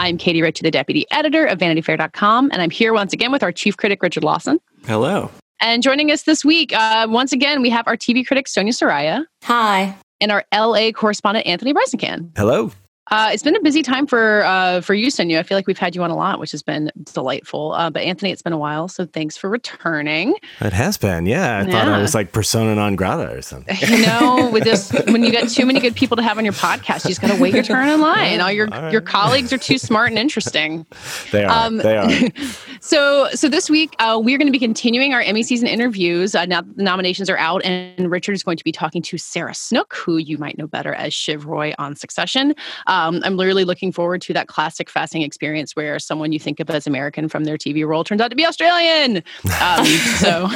I'm Katie Ritchie, the deputy editor of VanityFair.com, and I'm here once again with our chief critic, Richard Lawson. Hello. And joining us this week, uh, once again, we have our TV critic, Sonia Saraiya. Hi. And our LA correspondent, Anthony Breznican. Hello. Uh, it's been a busy time for uh, for you, Sonia. I feel like we've had you on a lot, which has been delightful. Uh, but Anthony, it's been a while, so thanks for returning. It has been, yeah. I yeah. thought I was like persona non grata or something. You know, with this, when you got too many good people to have on your podcast, you just got to wait your turn in line. All your All right. your colleagues are too smart and interesting. They are. Um, they are. so so this week uh, we're going to be continuing our Emmy season interviews. Uh, now the nominations are out, and Richard is going to be talking to Sarah Snook, who you might know better as Shiv Roy on Succession. Um, I'm literally looking forward to that classic fasting experience where someone you think of as American from their TV role turns out to be Australian. Um, so,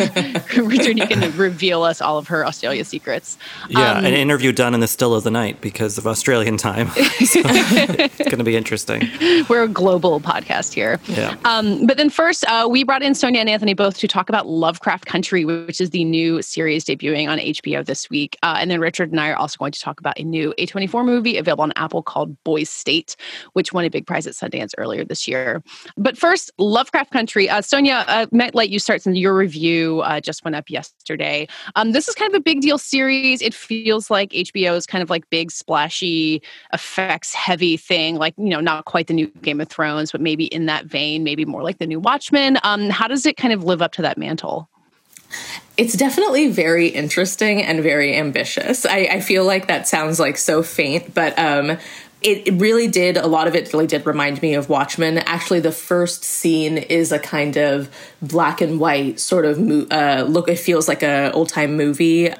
Richard, you can reveal us all of her Australia secrets. Yeah, um, an interview done in the still of the night because of Australian time. so, it's going to be interesting. We're a global podcast here. Yeah. Um, but then first, uh, we brought in Sonia and Anthony both to talk about Lovecraft Country, which is the new series debuting on HBO this week. Uh, and then Richard and I are also going to talk about a new A24 movie available on Apple called Boys State which won a big prize at Sundance earlier this year. But first, Lovecraft Country. Uh, Sonia, uh, might let you start since your review uh, just went up yesterday. Um, this is kind of a big deal series. It feels like HBO's kind of like big, splashy, effects heavy thing, like, you know, not quite the new Game of Thrones, but maybe in that vein, maybe more like the new Watchmen. Um, how does it kind of live up to that mantle? It's definitely very interesting and very ambitious. I, I, feel like that sounds like so faint, but um, it, really did a lot of it really did remind me of Watchmen. Actually, the first scene is a kind of black and white sort of uh, look. It feels like a old time movie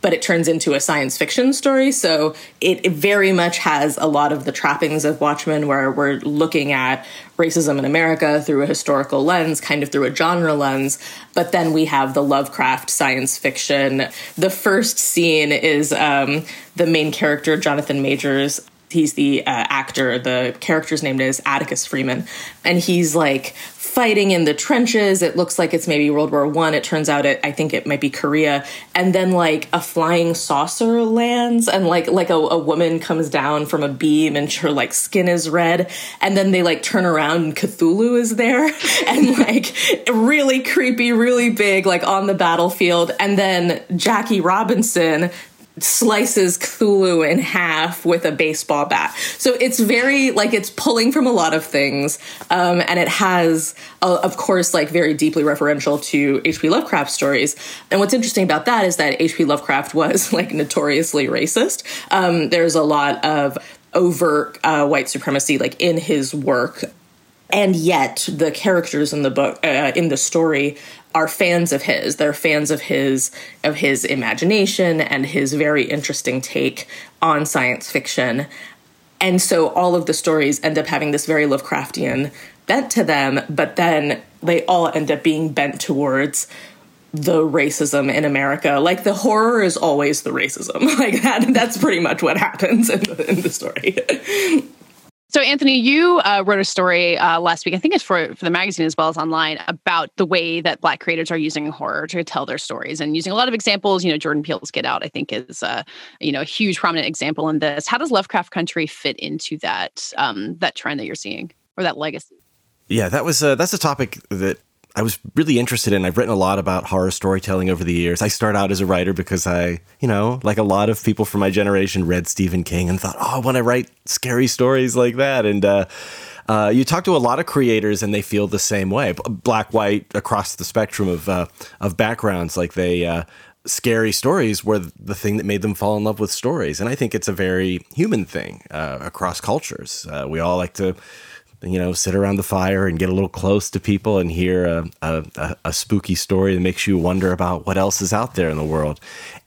but it turns into a science fiction story. So it, it, very much has a lot of the trappings of Watchmen, where we're looking at racism in America through a historical lens, kind of through a genre lens. But then we have the Lovecraft science fiction. The first scene is um, the main character, Jonathan Majors he's the uh, actor the character's name is atticus freeman and he's like fighting in the trenches. It looks like it's maybe world war one. It turns out it i think it might be korea. And then like a flying saucer lands and like like a, a woman comes down from a beam and her like skin is red. And then they like turn around and cthulhu is there. And like really creepy really big like on the battlefield. And then jackie robinson slices Cthulhu in half with a baseball bat. So it's very like it's pulling from a lot of things, um, and it has, uh, of course, like very deeply referential to H.P. Lovecraft stories. And what's interesting about that is that H.P. Lovecraft was like notoriously racist. Um, there's a lot of overt uh, white supremacy like in his work and yet the characters in the book uh, in the story are fans of his. They're fans of his of his imagination and his very interesting take on science fiction. And so all of the stories end up having this very Lovecraftian bent to them, but then they all end up being bent towards the racism in America. Like the horror is always the racism. Like that. That's pretty much what happens in the, in the story. So, Anthony, you uh, wrote a story uh, last week. I think it's for for the magazine as well as online about the way that Black creators are using horror to tell their stories and using a lot of examples. You know, Jordan Peele's Get Out, I think, is uh, you know a huge prominent example in this. How does Lovecraft Country fit into that um, that trend that you're seeing or that legacy? Yeah, that was uh, that's a topic that I was really interested in. I've written a lot about horror storytelling over the years. I start out as a writer because I, you know, like a lot of people from my generation, read Stephen King and thought, oh, I want to write scary stories like that. And uh, uh, you talk to a lot of creators, and they feel the same way. Black, white, across the spectrum of uh, of backgrounds, like they. Uh, scary stories were the thing that made them fall in love with stories, and I think it's a very human thing uh, across cultures. Uh, we all like to you know, sit around the fire and get a little close to people and hear a, a, a spooky story that makes you wonder about what else is out there in the world.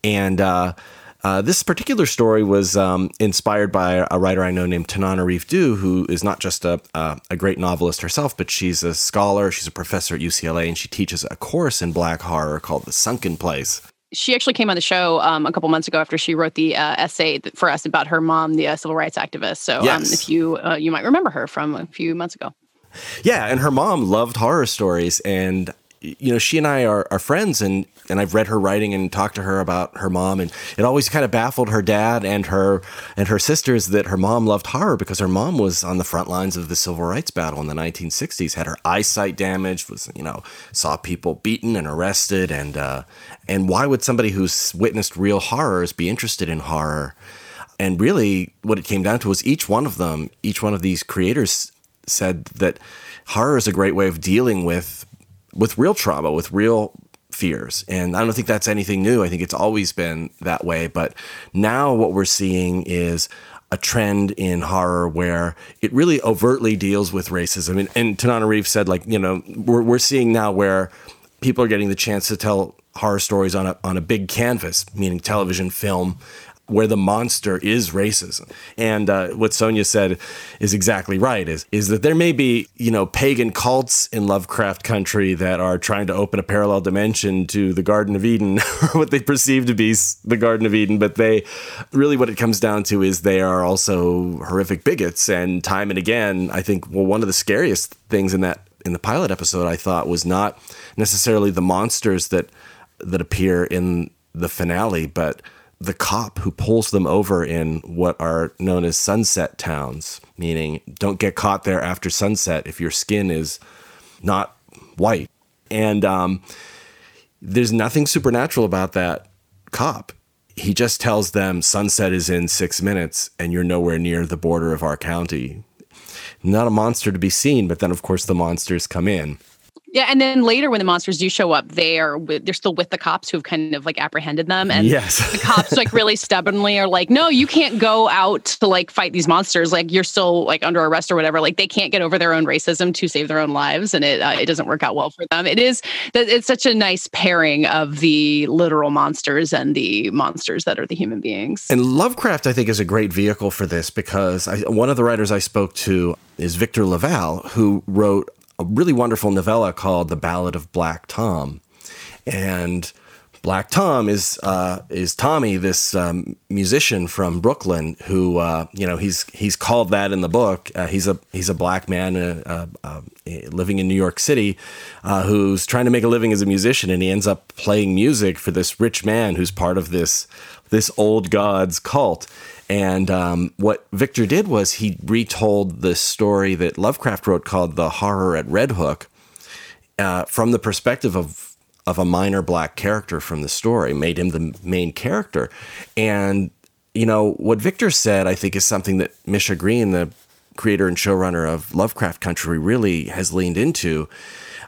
And uh, uh, this particular story was um, inspired by a writer I know named Tananarive Due, who is not just a, a, a, great novelist herself, but she's a scholar. She's a professor at UCLA, and she teaches a course in black horror called The Sunken Place she actually came on the show um, a couple months ago after she wrote the uh, essay for us about her mom, the uh, civil rights activist. So yes. um, if you uh, you might remember her from a few months ago. Yeah, and her mom loved horror stories, and you know, she and I are, are friends and, and I've read her writing and talked to her about her mom. And it always kind of baffled her dad and her, and her sisters that her mom loved horror because her mom was on the front lines of the civil rights battle in the 1960s, had her eyesight damaged, was, you know, saw people beaten and arrested. And, uh, and why would somebody who's witnessed real horrors be interested in horror? And really what it came down to was each one of them, each one of these creators said that horror is a great way of dealing with with real trauma, with real fears. And I don't think that's anything new. I think it's always been that way. But now what we're seeing is a trend in horror where it really overtly deals with racism. And, and Tananarive said, like, you know, we're, we're seeing now where people are getting the chance to tell horror stories on a, on a big canvas, meaning television, film, where the monster is racism. And uh, what Sonia said is exactly right. Is is that there may be you know pagan cults in Lovecraft country that are trying to open a parallel dimension to the Garden of Eden, what they perceive to be the Garden of Eden, but they really what it comes down to is they are also horrific bigots. And time and again, I think well one of the scariest things in that in the pilot episode I thought was not necessarily the monsters that that appear in the finale, but the cop who pulls them over in what are known as sunset towns, meaning don't get caught there after sunset if your skin is not white. And um, there's nothing supernatural about that cop. He just tells them sunset is in six minutes and you're nowhere near the border of our county. Not a monster to be seen, but then, of course, the monsters come in. Yeah, and then later when the monsters do show up, they are with, they're still with the cops who have kind of like apprehended them, and yes. the cops like really stubbornly are like, "No, you can't go out to like fight these monsters. Like you're still like under arrest or whatever. Like they can't get over their own racism to save their own lives, and it uh, it doesn't work out well for them. It is that it's such a nice pairing of the literal monsters and the monsters that are the human beings. And Lovecraft, I think, is a great vehicle for this because I, one of the writers I spoke to is Victor LaValle, who wrote a really wonderful novella called The Ballad of Black Tom. And Black Tom is uh, is Tommy, this um, musician from Brooklyn, who uh, you know he's he's called that in the book. Uh, he's a he's a black man uh, uh, uh, living in New York City, who's trying to make a living as a musician, and he ends up playing music for this rich man who's part of this this old gods cult. And um, what Victor did was he retold the story that Lovecraft wrote called The Horror at Red Hook uh, from the perspective of, of a minor black character from the story, made him the main character. And, you know, what Victor said, I think, is something that Misha Green, the creator and showrunner of Lovecraft Country, really has leaned into.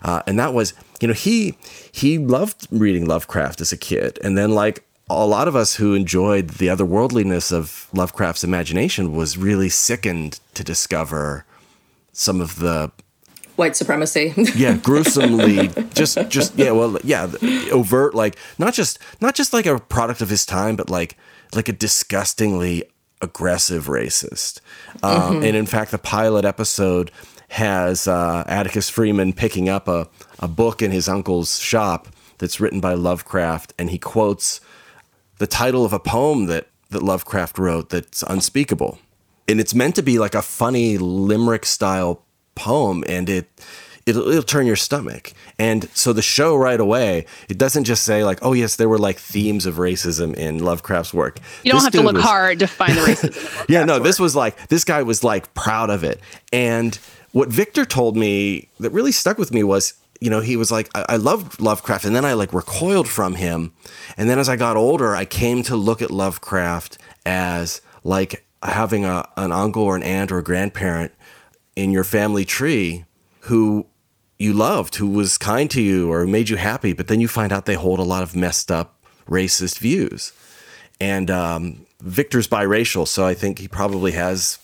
Uh, and that was, you know, he he loved reading Lovecraft as a kid, and then like a lot of us who enjoyed the otherworldliness of Lovecraft's imagination was really sickened to discover some of the white supremacy. yeah, gruesomely just just yeah, well yeah, overt like not just not just like a product of his time but like like a disgustingly aggressive racist. Um, mm-hmm. and in fact the pilot episode has uh, Atticus Freeman picking up a, a book in his uncle's shop that's written by Lovecraft, and he quotes the title of a poem that, that Lovecraft wrote that's unspeakable. And it's meant to be like a funny limerick style poem, and it it'll, it'll turn your stomach. And so the show right away, it doesn't just say like, oh yes, there were like themes of racism in Lovecraft's work. You don't This have to look was- hard to find the racism. yeah, no, this was like this guy was like proud of it. And what Victor told me that really stuck with me was, you know, he was like, I, I loved Lovecraft, and then I like recoiled from him. And then as I got older, I came to look at Lovecraft as like having a, an uncle or an aunt or a grandparent in your family tree who you loved, who was kind to you or made you happy, but then you find out they hold a lot of messed up racist views. And um, Victor's biracial, so I think he probably has,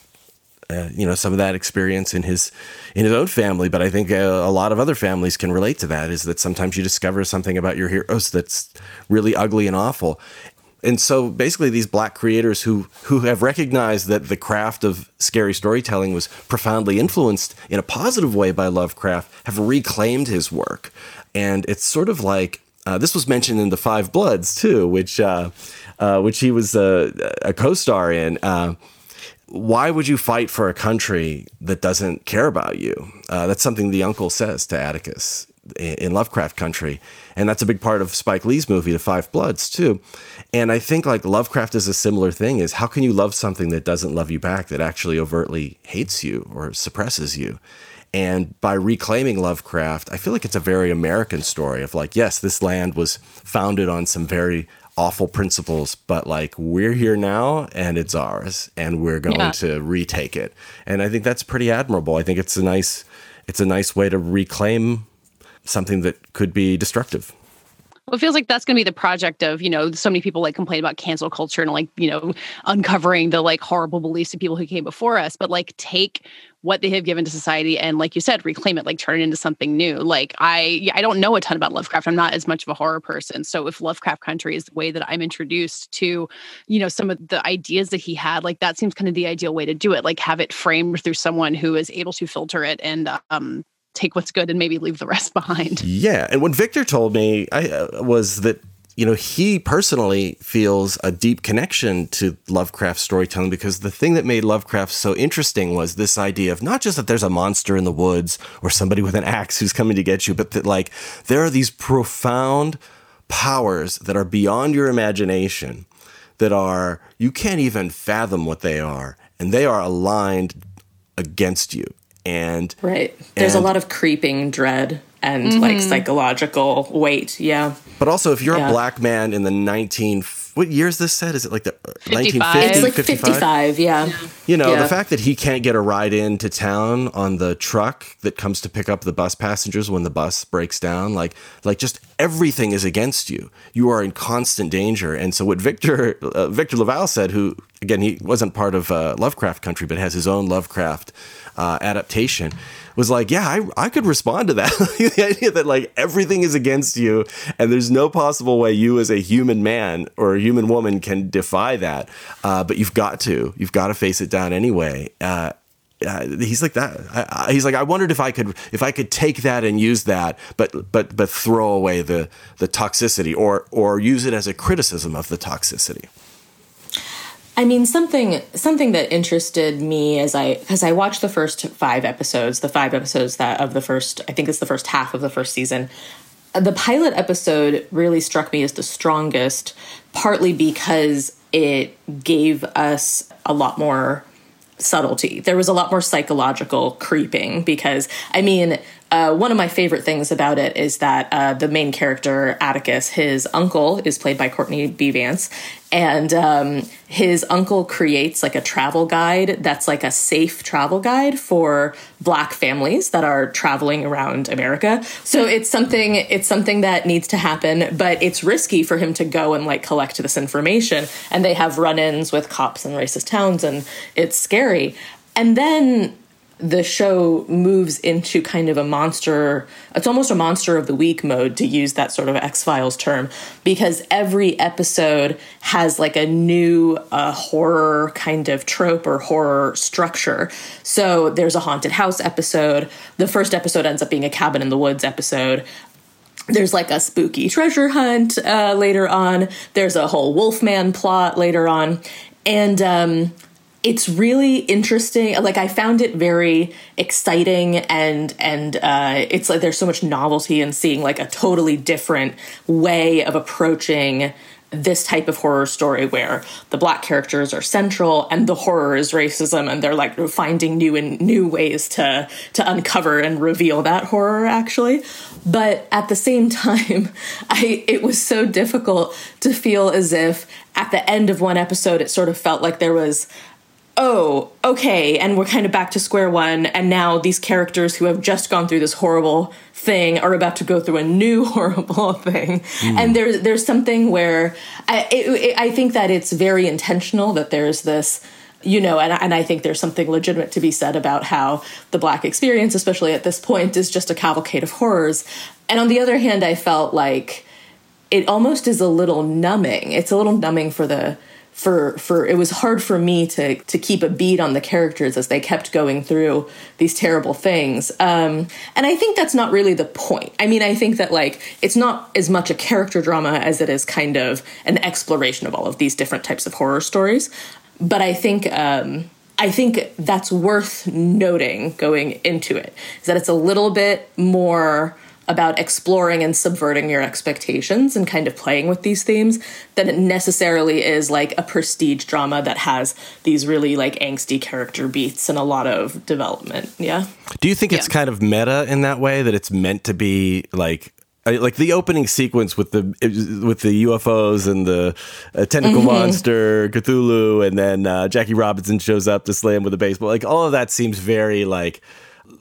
uh, you know, some of that experience in his in his own family. But I think uh, a lot of other families can relate to that. Is that sometimes you discover something about your heroes that's really ugly and awful. And so basically, these black creators who who have recognized that the craft of scary storytelling was profoundly influenced in a positive way by Lovecraft have reclaimed his work, and it's sort of like uh, this was mentioned in the Five Bloods too, which uh, uh, which he was a, a co-star in. Why would you fight for a country that doesn't care about you? Uh, that's something the uncle says to Atticus in, in Lovecraft Country, and that's a big part of Spike Lee's movie, The Five Bloods, too. And I think like Lovecraft is a similar thing: is how can you love something that doesn't love you back, that actually overtly hates you or suppresses you? And by reclaiming Lovecraft, I feel like it's a very American story of like, yes, this land was founded on some very awful principles, but like we're here now and it's ours and we're going Yeah. to retake it. And I think that's pretty admirable. I think it's a nice it's a nice way to reclaim something that could be destructive. Well, it feels like that's going to be the project of, you know, so many people like complain about cancel culture and like, you know, uncovering the like horrible beliefs of people who came before us, but like take what they have given to society and like you said, reclaim it, like turn it into something new. Like I I don't know a ton about Lovecraft. I'm not as much of a horror person. So if Lovecraft Country is the way that I'm introduced to, you know, some of the ideas that he had, like that seems kind of the ideal way to do it. Like have it framed through someone who is able to filter it and um take what's good and maybe leave the rest behind. Yeah, and what Victor told me I, uh, was that you know he personally feels a deep connection to Lovecraft storytelling because the thing that made Lovecraft so interesting was this idea of not just that there's a monster in the woods or somebody with an axe who's coming to get you, but that like there are these profound powers that are beyond your imagination that are you can't even fathom what they are and they are aligned against you and Right. There's and- a lot of creeping dread and like psychological weight. Yeah. But also, if you're Yeah. a black man in the 19, what year is this set? Is it like the 1950s? 55. 1950, It's like 55, yeah. You know, Yeah. the fact that he can't get a ride into town on the truck that comes to pick up the bus passengers when the bus breaks down, like, like just everything is against you. You are in constant danger. And so, what Victor uh, Victor LaValle said, who again he wasn't part of uh, Lovecraft Country, but has his own Lovecraft uh, adaptation, was like, yeah, I, I could respond to that. the idea that like everything is against you, and there's no possible way you as a human man or a human woman can defy that. Uh, but you've got to, you've got to face it down anyway. Uh, uh, he's like that. I, I, he's like, I wondered if I could, if I could take that and use that, but but but throw away the the toxicity, or or use it as a criticism of the toxicity. I mean something something that interested me as I because I watched the first five episodes, the five episodes that of the first I think it's the first half of the first season. The pilot episode really struck me as the strongest, partly because it gave us a lot more subtlety. There was a lot more psychological creeping because, I mean, uh, one of my favorite things about it is that uh, the main character, Atticus, his uncle is played by Courtney B. Vance, and um, his uncle creates like a travel guide that's like a safe travel guide for black families that are traveling around America. So it's something it's something that needs to happen, but it's risky for him to go and like collect this information. And they have run-ins with cops in racist towns, and it's scary. And then the show moves into kind of a monster it's almost a monster of the week mode to use that sort of x-files term because every episode has like a new uh, horror kind of trope or horror structure. So there's a haunted house episode the first episode ends up being a cabin in the woods episode. There's like a spooky treasure hunt uh, later on. There's a whole Wolfman plot later on, and um, it's really interesting. Like I found it very exciting, and and uh, it's like there's so much novelty in seeing like a totally different way of approaching this type of horror story where the black characters are central and the horror is racism and they're like finding new and new ways to to uncover and reveal that horror actually but at the same time i it was so difficult to feel as if at the end of one episode it sort of felt like there was oh, okay, and we're kind of back to square one, and now these characters who have just gone through this horrible thing are about to go through a new horrible thing. Mm. And there's there's something where I it, it, I think that it's very intentional that there's this you know, and, and I think there's something legitimate to be said about how the black experience, especially at this point, is just a cavalcade of horrors. And on the other hand, I felt like it almost is a little numbing. It's a little numbing for the for for it was hard for me to to keep a beat on the characters as they kept going through these terrible things. Um, and i think that's not really the point. I mean i think that like it's not as much a character drama as it is kind of an exploration of all of these different types of horror stories. But i think um, I think that's worth noting going into it is that it's a little bit more about exploring and subverting your expectations and kind of playing with these themes than it necessarily is like a prestige drama that has these really like angsty character beats and a lot of development. Yeah. Do you think yeah. it's kind of meta in that way that it's meant to be like like the opening sequence with the with the UFOs and the uh, tentacle mm-hmm. monster Cthulhu, and then uh, Jackie Robinson shows up to slam with a baseball. Like all of that seems very like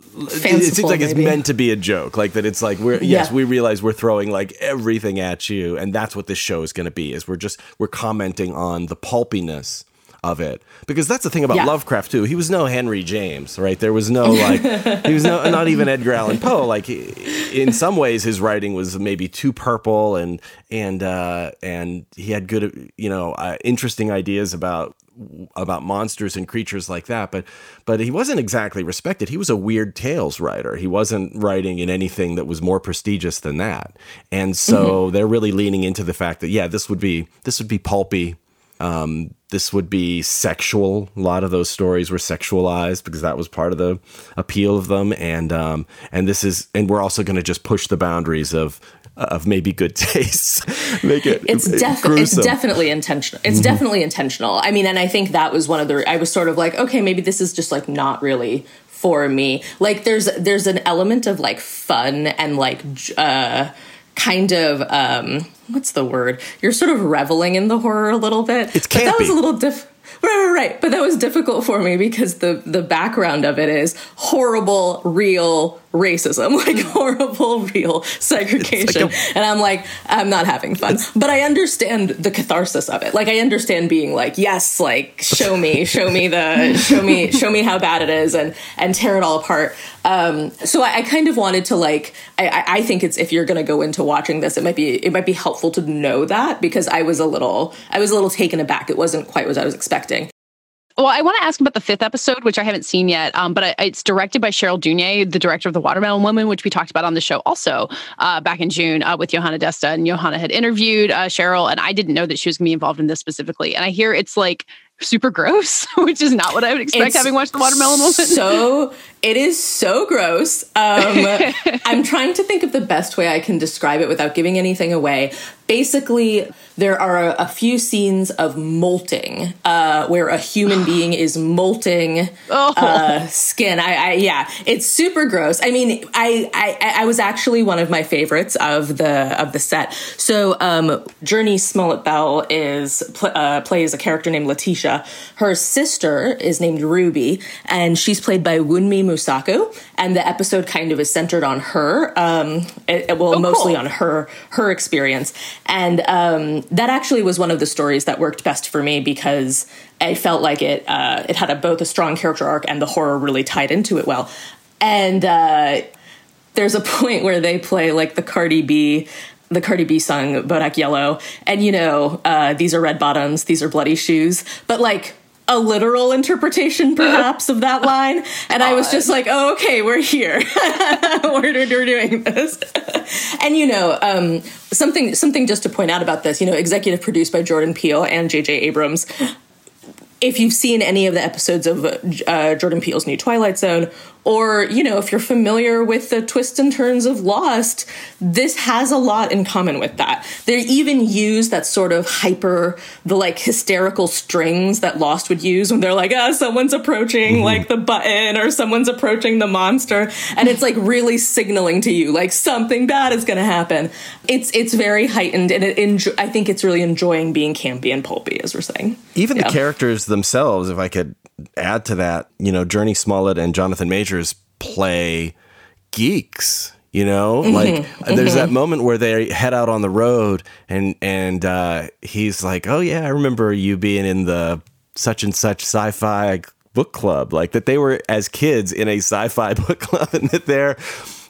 Fanciful, it seems like maybe. it's meant to be a joke like that it's like we're yes yeah. we realize we're throwing like everything at you and that's what this show is going to be is we're just we're commenting on the pulpiness of it because that's the thing about yeah. Lovecraft too. He was no Henry James, right? There was no like he was no not even Edgar Allan Poe. Like in some ways, his writing was maybe too purple and and uh, and he had good you know uh, interesting ideas about about monsters and creatures like that but but he wasn't exactly respected. He was a weird tales writer. He wasn't writing in anything that was more prestigious than that. And so mm-hmm. they're really leaning into the fact that yeah this would be this would be pulpy. Um, this would be sexual. A lot of those stories were sexualized because that was part of the appeal of them, and um, and this is, and we're also going to just push the boundaries of of maybe good taste. Make it. It's definitely it's definitely intentional. It's mm-hmm. definitely intentional. I mean, and I think that was one of the. I was sort of like, okay, maybe this is just like not really for me. Like, there's there's an element of like fun and like uh, kind of um, what's the word? You're sort of reveling in the horror a little bit. It's campy. But that was a little diff. Right, right, right. But that was difficult for me because the the background of it is horrible, real racism, like horrible, real segregation. Like a- and I'm like, I'm not having fun. But I understand the catharsis of it. Like I understand being like, yes, like show me, show me the, show me, show me how bad it is, and and tear it all apart. Um, so I, I, kind of wanted to like, I, I think it's if you're going to go into watching this, it might be it might be helpful to know that because I was a little, I was a little taken aback. It wasn't quite what I was expecting. Well, I want to ask about the fifth episode, which I haven't seen yet. Um, but it's directed by Cheryl Dunye, the director of The Watermelon Woman, which we talked about on the show also uh, back in June uh, with Yohana Desta. And Johanna had interviewed uh, Cheryl, and I didn't know that she was going to be involved in this specifically. And I hear it's like super gross, which is not what I would expect it's having watched The Watermelon Woman. So it is so gross. Um, I'm trying to think of the best way I can describe it without giving anything away. Basically, there are a, few scenes of molting uh, where a human being is molting oh. uh, skin. I, I, yeah, it's super gross. I mean, I, I I was actually one of my favorites of the of the set. So um, Jurnee Smollett Bell is pl- uh, plays a character named Letitia. Her sister is named Ruby, and she's played by Wunmi Mosaku and the episode kind of is centered on her. Um, it, well, oh, mostly cool. on her her experience, and um, that actually was one of the stories that worked best for me because I felt like it uh, it had a, both a strong character arc and the horror really tied into it well, and. Uh, there's a point where they play like the Cardi B the Cardi B song Bodak Yellow, and you know, uh, these are red bottoms, these are bloody shoes, but like a literal interpretation, perhaps, of that line. And I was just like, oh, okay, we're here. we're, we're doing this. and you know, um, something something just to point out about this, you know, executive produced by Jordan Peele and J.J. Abrams. If you've seen any of the episodes of uh, Jordan Peele's new Twilight Zone, or you know if you're familiar with the twists and turns of lost this has a lot in common with that they even use that sort of hyper the like hysterical strings that lost would use when they're like ah someone's approaching mm-hmm. like the button or someone's approaching the monster and it's like really signaling to you like something bad is going to happen it's it's very heightened and it enjo- i think it's really enjoying being campy and pulpy as we're saying even yeah. the characters themselves if i could add to that, you know, Jurnee Smollett and Jonathan Majors play geeks. You know, mm-hmm. like mm-hmm. there's that moment where they head out on the road, and and uh, he's like, "Oh yeah, I remember you being in the such and such sci-fi book club." Like that they were as kids in a sci-fi book club, and that they're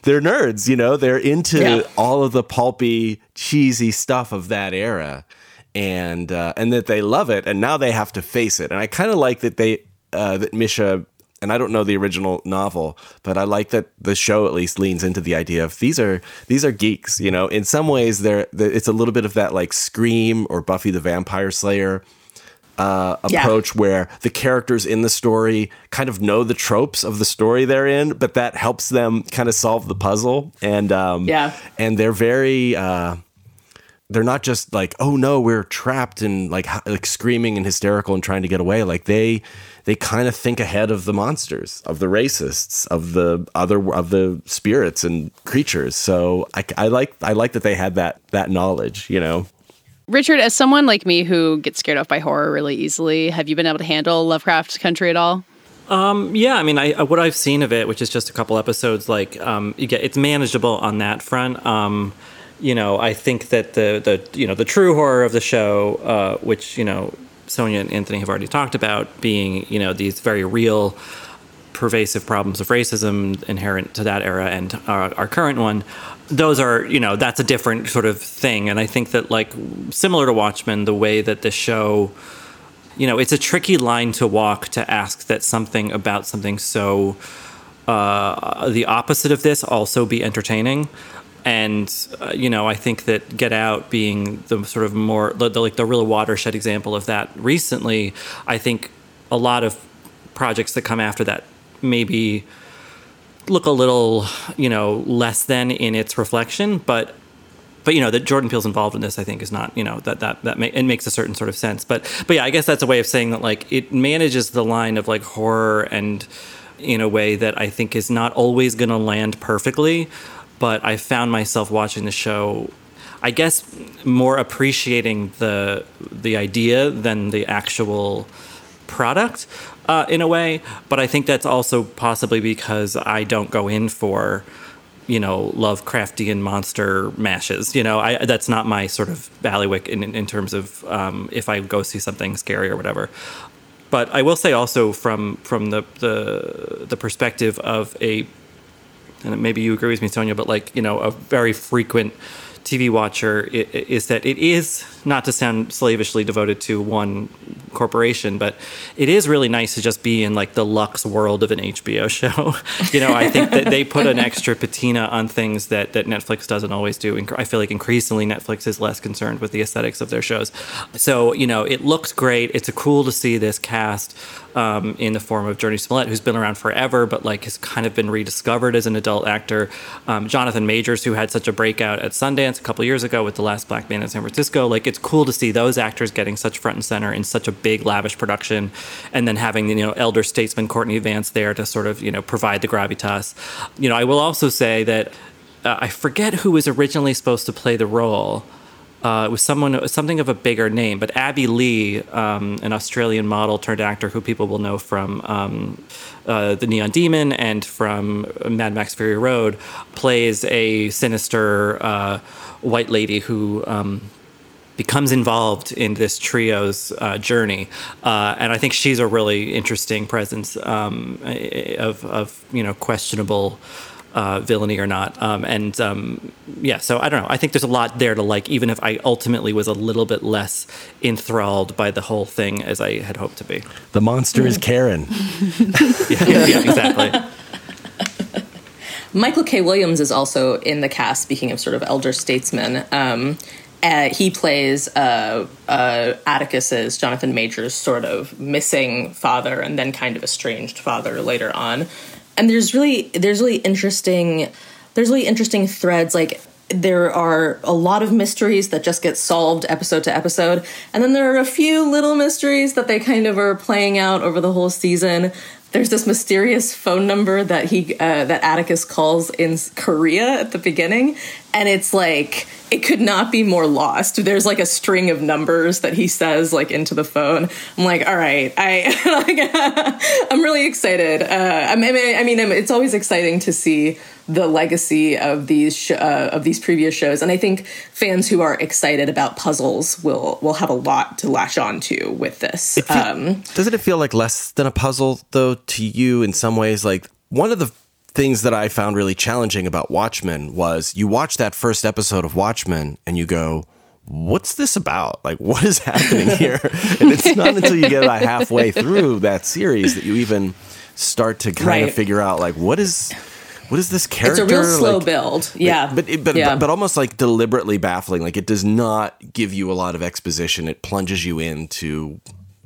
they're nerds. You know, they're into yeah. all of the pulpy, cheesy stuff of that era and uh, and that they love it, and now they have to face it. And I kind of like that they uh, that Misha and I don't know the original novel, but I like that the show at least leans into the idea of these are these are geeks. You know, in some ways, they're, it's a little bit of that like Scream or Buffy the Vampire Slayer uh, approach yeah. where the characters in the story kind of know the tropes of the story they're in, but that helps them kind of solve the puzzle. And um, yeah, and they're very. Uh, they're not just like oh no we're trapped and like like screaming and hysterical and trying to get away. Like they they kind of think ahead of the monsters of the racists of the other of the spirits and creatures. So I, I like i like that they had that that knowledge you know? Richard as someone like me who gets scared off by horror really easily have you been able to handle lovecraft country at all? Um, yeah, I mean, I, what I've seen of it, which is just a couple episodes, like um, you get it's manageable on that front. Um, you know, I think that the the you know the true horror of the show, uh, which you know Sonia and Anthony have already talked about, being you know these very real, pervasive problems of racism inherent to that era and our, our current one. Those are you know that's a different sort of thing, and I think that like similar to Watchmen, the way that the show. You know, it's a tricky line to walk to ask that something about something so uh, the opposite of this also be entertaining and uh, you know, I think that Get Out being the sort of more the, the, like the real watershed example of that recently. I think a lot of projects that come after that maybe look a little you know less than in its reflection, but but you know that Jordan Peele's involved in this, I think, is not you know that that that it makes a certain sort of sense. But but yeah, I guess that's a way of saying that like it manages the line of like horror and in a way that I think is not always going to land perfectly but I found myself watching the show I guess more appreciating the the idea than the actual product uh, in a way. But I think that's also possibly because I don't go in for you know Lovecraftian monster mashes. You know, I, that's not my sort of bailiwick in, in terms of um, if I go see something scary or whatever. But I will say also from from the the, the perspective of a and maybe you agree with me, Sonia, but like you know, a very frequent TV watcher is that it is not to sound slavishly devoted to one corporation, but it is really nice to just be in like the Lux world of an HBO show. you know, I think that they put an extra patina on things that, that Netflix doesn't always do. I feel like increasingly Netflix is less concerned with the aesthetics of their shows. So, you know, it looks great. It's cool to see this cast um, in the form of Jurnee Smollett, who's been around forever, but like has kind of been rediscovered as an adult actor. Um, Jonathan Majors, who had such a breakout at Sundance a couple years ago with The Last Black Man in San Francisco. Like, it's cool to see those actors getting such front and center in such a big, lavish production, and then having you know elder statesman Courtney Vance there to sort of you know provide the gravitas. You know, I will also say that uh, I forget who was originally supposed to play the role. Uh, it was someone, something of a bigger name, but Abbey Lee, um, an Australian model turned actor who people will know from um, uh, The Neon Demon and from Mad Max Fury Road, plays a sinister uh, white lady who um, becomes involved in this trio's uh, journey, uh, and I think she's a really interesting presence um, of, of you know questionable uh, villainy or not. Um, and um, yeah, so I don't know. I think there's a lot there to like, even if I ultimately was a little bit less enthralled by the whole thing as I had hoped to be. The monster is Karen. yeah, yeah, exactly. Michael K. Williams is also in the cast. Speaking of sort of elder statesmen, um, uh, he plays uh, uh, Atticus's Jonathan Majors sort of missing father, and then kind of estranged father later on. And there's really there's really interesting there's really interesting threads. Like there are a lot of mysteries that just get solved episode to episode. And then there are a few little mysteries that they kind of are playing out over the whole season. There's this mysterious phone number that he uh, that Atticus calls in Korea at the beginning, and it's like it could not be more lost. There's like a string of numbers that he says like into the phone. I'm like, all right, I like, I'm really excited. Uh, I mean, I mean, it's always exciting to see the legacy of these sh- uh, of these previous shows, and I think fans who are excited about puzzles will will have a lot to latch on to with this. It feel, um, doesn't it feel like less than a puzzle though to you in some ways? Like one of the things that I found really challenging about Watchmen was you watch that first episode of Watchmen and you go. What's this about? Like, what is happening here? and it's not until you get about halfway through that series that you even start to kind right. of figure out, like, what is what is this character? It's a real slow like, build. Yeah. But but, yeah. but but almost like deliberately baffling. Like it does not give you a lot of exposition. It plunges you into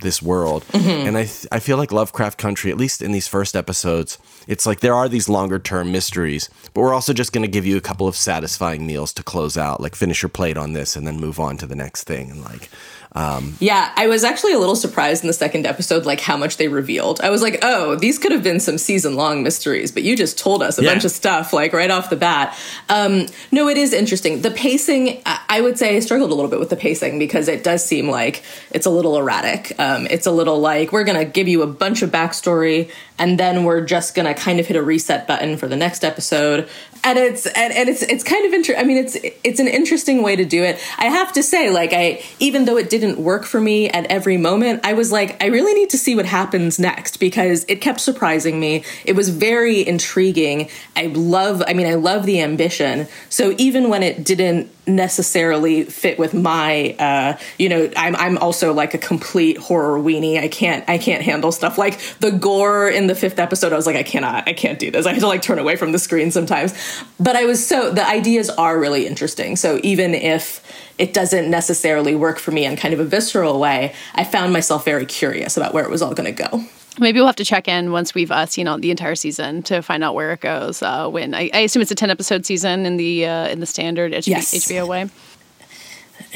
this world. Mm-hmm. And I th- I feel like Lovecraft Country, at least in these first episodes, it's like there are these longer term mysteries, but we're also just going to give you a couple of satisfying meals to close out, like finish your plate on this and then move on to the next thing. And like um, yeah, I was actually a little surprised in the second episode, like how much they revealed. I was like, oh, these could have been some season long mysteries, but you just told us a yeah. bunch of stuff, like right off the bat. Um, no, it is interesting. The pacing, I would say, I struggled a little bit with the pacing because it does seem like it's a little erratic. Um, it's a little like we're going to give you a bunch of backstory and then we're just to kind of hit a reset button for the next episode and it's and, and it's it's kind of interesting. I mean, it's it's an interesting way to do it. I have to say, like, I even though it didn't work for me at every moment, I was like, I really need to see what happens next because it kept surprising me. It was very intriguing. I love. I mean, I love the ambition. So even when it didn't necessarily fit with my uh you know i'm i'm also like a complete horror weenie i can't i can't handle stuff like the gore in the fifth episode i was like i cannot i can't do this i had to like turn away from the screen sometimes but i was so the ideas are really interesting so even if it doesn't necessarily work for me in kind of a visceral way i found myself very curious about where it was all going to go Maybe we'll have to check in once we've uh, seen all the entire season to find out where it goes. Uh, when I, I, assume it's a ten episode season in the uh, in the standard HBO, yes. HBO way.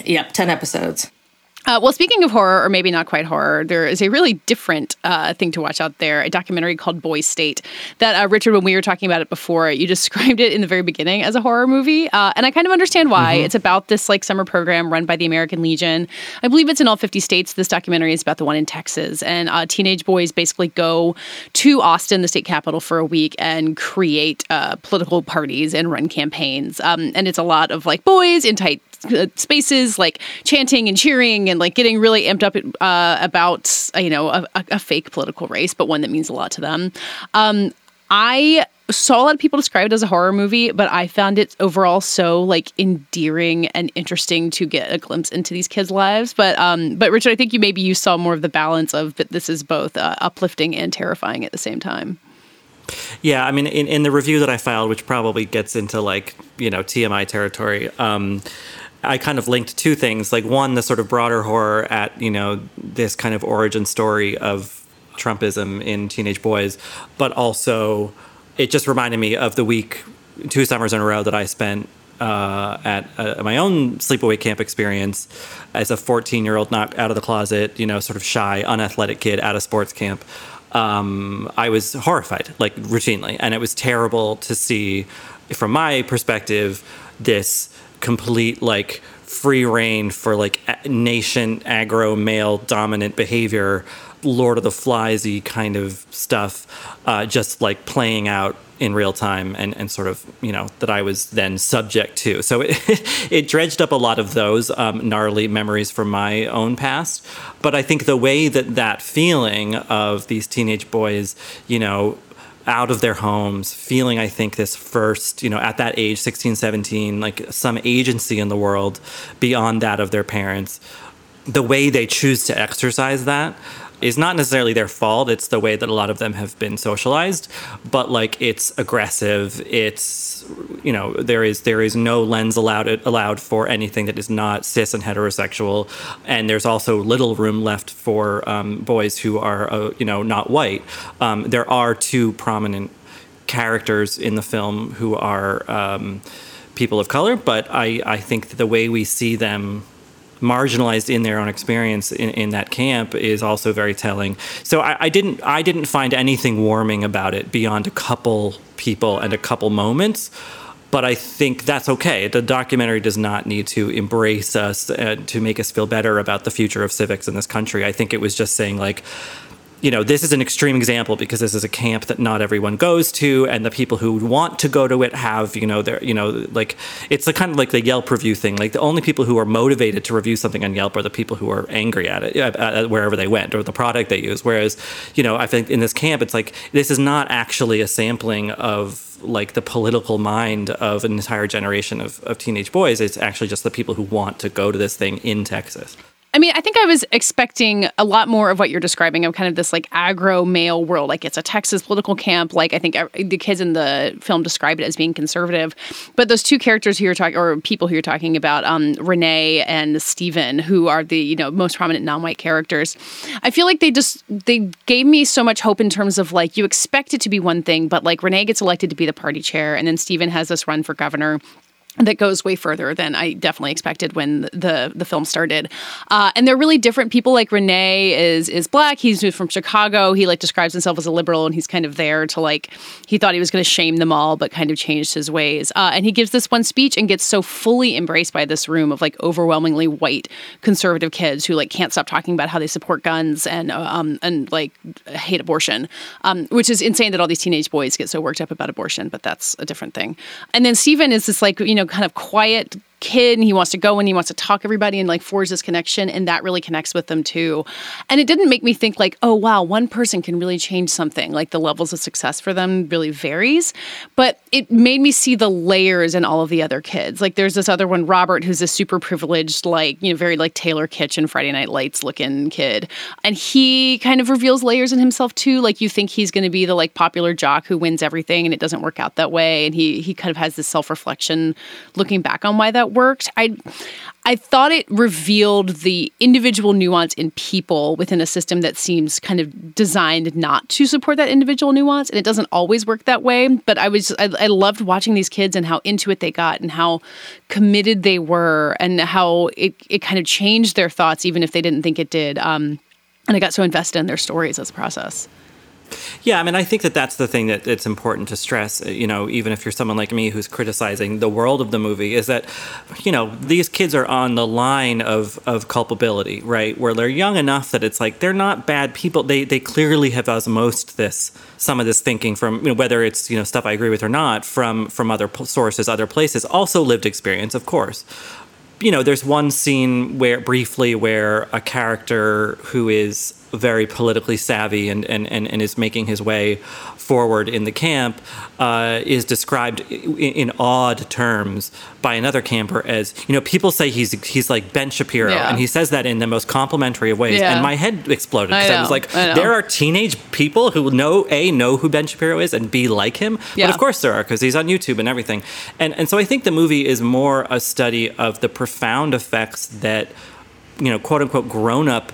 Yep, ten episodes. Uh, well, speaking of horror, or maybe not quite horror, there is a really different uh, thing to watch out there a documentary called Boy State. That, uh, Richard, when we were talking about it before, you described it in the very beginning as a horror movie. Uh, and I kind of understand why. Mm-hmm. It's about this like summer program run by the American Legion. I believe it's in all 50 states. This documentary is about the one in Texas. And uh, teenage boys basically go to Austin, the state capital, for a week and create uh, political parties and run campaigns. Um, and it's a lot of like boys in tight uh, spaces like chanting and cheering and like getting really amped up uh, about you know a, a, fake political race, but one that means a lot to them. Um, I saw a lot of people describe it as a horror movie, but I found it overall so like endearing and interesting to get a glimpse into these kids' lives. But um, but Richard, I think you maybe you saw more of the balance of that. This is both uh, uplifting and terrifying at the same time. Yeah, I mean, in, in the review that I filed, which probably gets into like you know TMI territory. Um, I kind of linked two things. Like one, the sort of broader horror at you know this kind of origin story of Trumpism in teenage boys, but also it just reminded me of the week, two summers in a row that I spent uh, at uh, my own sleepaway camp experience as a 14 year old not out of the closet, you know, sort of shy, unathletic kid at a sports camp. Um, I was horrified, like routinely, and it was terrible to see, from my perspective, this complete like free reign for like nation aggro male dominant behavior lord of the fliesy kind of stuff uh, just like playing out in real time and, and sort of you know that i was then subject to. So it, it dredged up a lot of those um, gnarly memories from my own past. But i think the way that that feeling of these teenage boys you know out of their homes, feeling, I think, this first, you know, at that age, 16, 17, like some agency in the world beyond that of their parents. The way they choose to exercise that is not necessarily their fault. It's the way that a lot of them have been socialized, but like it's aggressive. It's you know there is there is no lens allowed allowed for anything that is not cis and heterosexual, and there's also little room left for um, boys who are uh, you know not white. Um, there are two prominent characters in the film who are um, people of color, but I I think the way we see them marginalized in their own experience in, in that camp is also very telling. So I, I, didn't I didn't find anything warming about it beyond a couple people and a couple moments. But I think that's okay. The documentary does not need to embrace us uh, to make us feel better about the future of civics in this country. I think it was just saying like you know, this is an extreme example because this is a camp that not everyone goes to, and the people who want to go to it have, you know, they're, you know, like it's a kind of like the Yelp review thing. Like the only people who are motivated to review something on Yelp are the people who are angry at it, at wherever they went, or the product they use. Whereas, you know, I think in this camp, it's like this is not actually a sampling of like the political mind of an entire generation of, of teenage boys. It's actually just the people who want to go to this thing in Texas. I mean, I think I was expecting a lot more of what you're describing of kind of this like agro male world. Like it's a Texas political camp. Like I think the kids in the film describe it as being conservative. But those two characters who you're talking, or people who you're talking about, um, Renee and Steven, who are the you know most prominent non-white characters, I feel like they just they gave me so much hope in terms of like you expect it to be one thing, but like Renee gets elected to be the party chair, and then Steven has this run for governor that goes way further than I definitely expected when the the film started. Uh, and they're really different people. Like Renee is is black. He's moved from Chicago. He like describes himself as a liberal, and he's kind of there to like he thought he was going to shame them all, but kind of changed his ways. Uh, and he gives this one speech and gets so fully embraced by this room of like overwhelmingly white conservative kids who like can't stop talking about how they support guns and uh, um and like hate abortion, um, which is insane that all these teenage boys get so worked up about abortion. But that's a different thing. And then Steven is this like you know kind of quiet kid and he wants to go and he wants to talk everybody and like forge this connection and that really connects with them too. And it didn't make me think like oh wow one person can really change something. Like the levels of success for them really varies. But it made me see the layers in all of the other kids. Like there's this other one robert who's a super privileged like you know very like taylor kitchen friday night lights looking kid. And he kind of reveals layers in himself too. Like you think he's going to be the like popular jock who wins everything and it doesn't work out that way. And he he kind of has this self-reflection looking back on why that that worked. I I thought it revealed the individual nuance in people within a system that seems kind of designed not to support that individual nuance, and it doesn't always work that way. But I was I, I loved watching these kids and how into it they got, and how committed they were, and how it it kind of changed their thoughts, even if they didn't think it did. Um, and I got so invested in their stories as a process. Yeah, I mean, I think that that's the thing that it's important to stress. Uh, you know, even if you're someone like me who's criticizing the world of the movie, is that, you know, these kids are on the line of of culpability, right? Where they're young enough that it's like they're not bad people. They they clearly have osmosed this some of this thinking from you know, whether it's you know stuff I agree with or not from from other sources, other places. Also lived experience, of course you know, there's one scene where briefly where a character who is very politically savvy and, and, and, and is making his way forward in the camp uh, is described in, in, odd terms by another camper as you know people say he's he's like Ben Shapiro yeah. and he says that in the most complimentary of ways yeah. and my head exploded because I, I, was like I there are teenage people who know a know who Ben Shapiro is and b like him yeah. but of course there are because he's on YouTube and everything and and so I think the movie is more a study of the profound effects that you know quote unquote grown up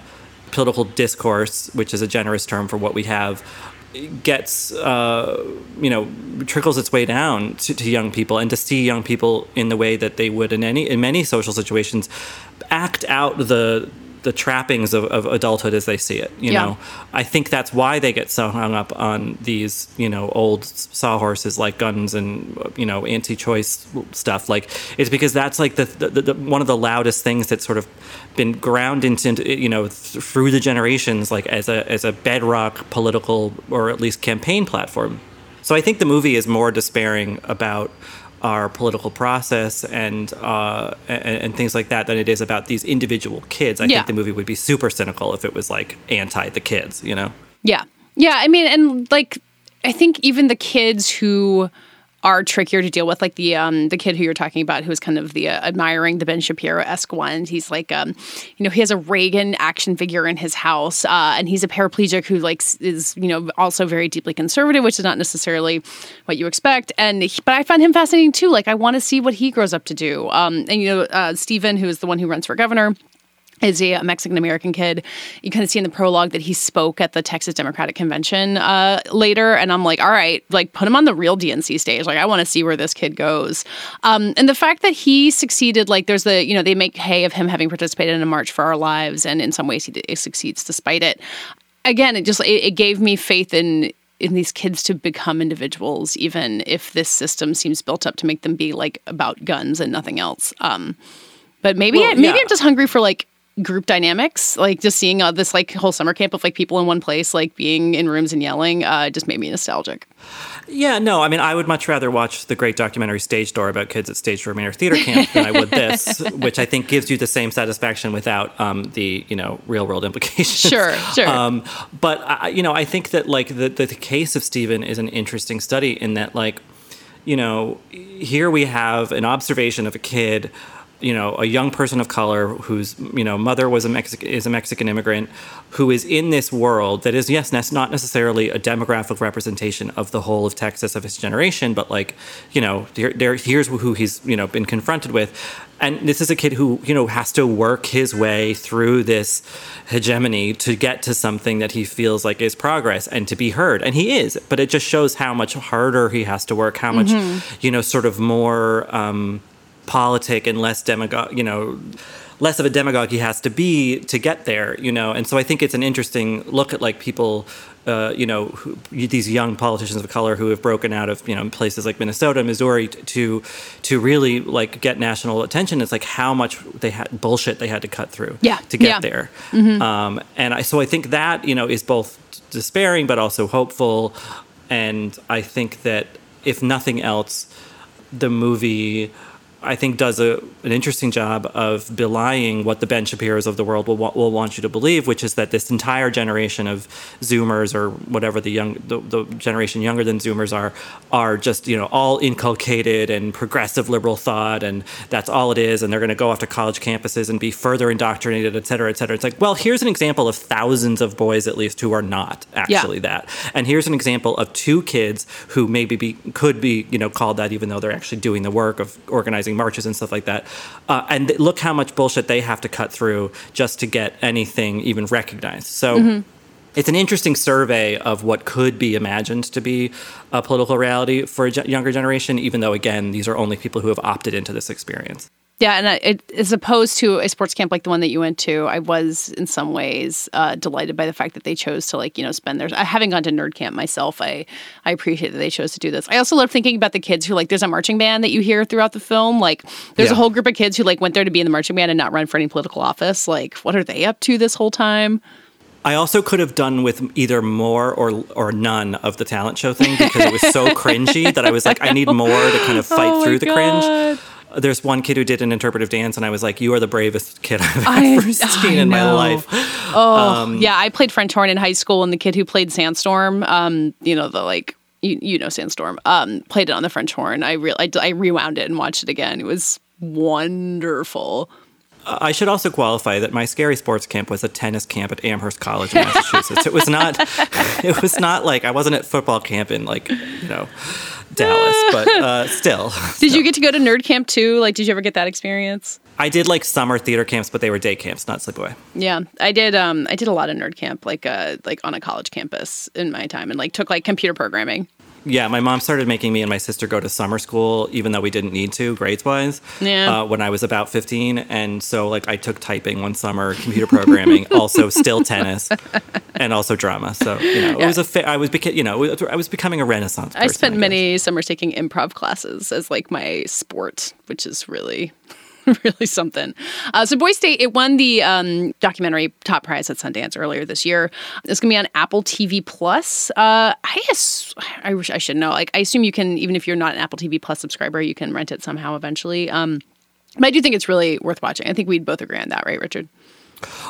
political discourse, which is a generous term for what we have, gets uh, you know trickles its way down to, to, young people and to see young people in the way that they would in any in many social situations act out the the trappings of, of adulthood as they see it. You yeah. know, I think that's why they get so hung up on these, you know, old sawhorses like guns and you know anti-choice stuff. Like it's because that's like the, the, the one of the loudest things that's sort of been ground into you know th- through the generations, like as a as a bedrock political or at least campaign platform. So I think the movie is more despairing about our political process and, uh, and, and things like that than it is about these individual kids. I yeah. think the movie would be super cynical if it was like anti the kids, you know? Yeah. Yeah. I mean, and like I think even the kids who are trickier to deal with, like the um, the kid who you're talking about, who's kind of the uh, admiring the Ben Shapiro esque one. He's like, um, you know, he has a Reagan action figure in his house, uh, and he's a paraplegic who like is you know also very deeply conservative, which is not necessarily what you expect. And he, but I find him fascinating too. Like I want to see what he grows up to do. Um, and you know, uh, Steven, who is the one who runs for governor is a Mexican American kid. You kind of see in the prologue that he spoke at the Texas Democratic Convention uh, later, and I'm like, all right, like put him on the real DNC stage. Like I want to see where this kid goes. Um, and the fact that he succeeded, like there's the you know they make hay of him having participated in a March for Our Lives, and in some ways he, he succeeds despite it. Again, it just it, it gave me faith in in these kids to become individuals, even if this system seems built up to make them be like about guns and nothing else. Um, but maybe Well, maybe yeah. I'm just hungry for like group dynamics like just seeing uh, this like whole summer camp of like people in one place like being in rooms and yelling uh just made me nostalgic Yeah, no, I mean, I would much rather watch the great documentary Stage Door about kids at Stage Door Manor Theater Camp than I would this, which I think gives you the same satisfaction without um, the you know real world implications. Sure, sure. Um, but I, you know, I think that like the, the the case of Steven is an interesting study in that like you know here we have an observation of a kid you know a young person of color whose you know mother was a Mexican is a Mexican immigrant who is in this world that is yes not necessarily a demographic representation of the whole of Texas of his generation but like you know there, there here's who he's you know been confronted with and this is a kid who you know has to work his way through this hegemony to get to something that he feels like is progress and to be heard and he is but it just shows how much harder he has to work how much Mhm. you know sort of more um politic and less demagogue you know less of a demagogue he has to be to get there you know? And so i think it's an interesting look at like people uh, you know who, these young politicians of color who have broken out of you know places like minnesota missouri to to really like get national attention. It's like how much they had bullshit they had to cut through Yeah, to get yeah. there. Mhm. um, and I, so i think that you know is both despairing but also hopeful. And i think that if nothing else the movie I think does a, an interesting job of belying what the Ben Shapiro's of the world will, will want you to believe, which is that this entire generation of Zoomers or whatever the young the, the generation younger than Zoomers are are just you know all inculcated and progressive liberal thought, and that's all it is, and they're going to go off to college campuses and be further indoctrinated, et cetera, et cetera. It's like, well, here's an example of thousands of boys at least who are not actually that, and here's an example of two kids who maybe be could be you know called that even though they're actually doing the work of organizing marches and stuff like that. Uh, and th- look how much bullshit they have to cut through just to get anything even recognized. So. Mhm. It's an interesting survey of what could be imagined to be a political reality for a ge- younger generation, even though, again, these are only people who have opted into this experience. Yeah and I, it, as opposed to a sports camp like the one that you went to i was in some ways uh, delighted by the fact that they chose to like you know spend their i haven't gone to nerd camp myself. I i appreciate that they chose to do this. I also love thinking about the kids who like there's a marching band that you hear throughout the film. Like there's a whole group of kids who like went there to be in the marching band and not run for any political office. Like what are they up to this whole time? I also could have done with either more or or none of the talent show thing because it was so cringy that I was like, I need more to kind of fight Oh through the God. cringe. There's one kid who did an interpretive dance, and I was like, "You are the bravest kid I've I- ever seen in my life." Oh, Um, yeah. I played French horn in high school, and the kid who played Sandstorm, um, you know, the like, you, you know, Sandstorm, um, played it on the French horn. I re- I, I rewound it and watched it again. It was wonderful. I should also qualify that my scary sports camp was a tennis camp at Amherst College in Massachusetts. it was not. It was not like I wasn't at football camp in like you know Dallas, but uh, still. Did you get to go to nerd camp too? Like, did you ever get that experience? I did like summer theater camps, but they were day camps, not sleepaway. Yeah, I did. Um, I did a lot of nerd camp, like, uh, like on a college campus in my time, and like took like computer programming. Yeah, my mom started making me and my sister go to summer school, even though we didn't need to, grades wise. Yeah. Uh, when I was about fifteen, and so like I took typing one summer, computer programming, also still tennis, and also drama. So you know, it was a fa- I was beca- you know I was becoming a renaissance. I spent guess. many summers taking improv classes as like my sport, which is really, really something. Uh, so, Boys State, it won the um, documentary top prize at Sundance earlier this year. It's going to be on Apple TV Plus. Uh, I guess I wish I should know. Like, I assume you can, even if you're not an Apple TV Plus subscriber, you can rent it somehow eventually. Um, but I do think it's really worth watching. I think we'd both agree on that, right, Richard?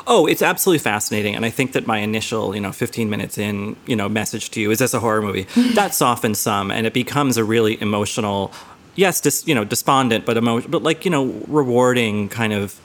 Oh, it's absolutely fascinating, and I think that my initial, you know, 15 minutes in, you know, message to you is this a horror movie? that softens some, and it becomes a really emotional, yes, just you know, despondent, but emo- but like you know, rewarding kind of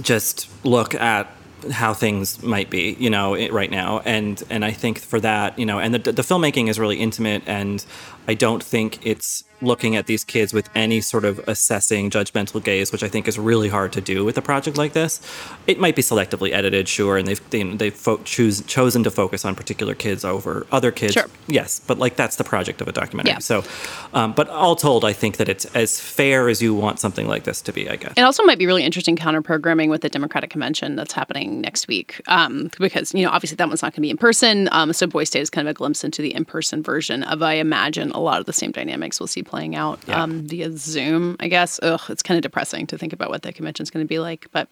just look at how things might be, you know, right now, and and I think for that, you know, and the the filmmaking is really intimate, and I don't think it's looking at these kids with any sort of assessing judgmental gaze, which I think is really hard to do with a project like this. It might be selectively edited, sure, and they've they, they've fo- choose, chosen to focus on particular kids over other kids. Sure. Yes, but like that's the project of a documentary. Yeah. So, um, but all told, I think that it's as fair as you want something like this to be. I guess. It also might be really interesting counter programming with the Democratic convention that's happening next week, um, because you know obviously that one's not going to be in person. Um, so Boys State is kind of a glimpse into the in person version of I imagine a lot of the same dynamics we'll see playing out Yeah. um, via Zoom. I guess. Ugh, it's kind of depressing to think about what that convention's going to be like, but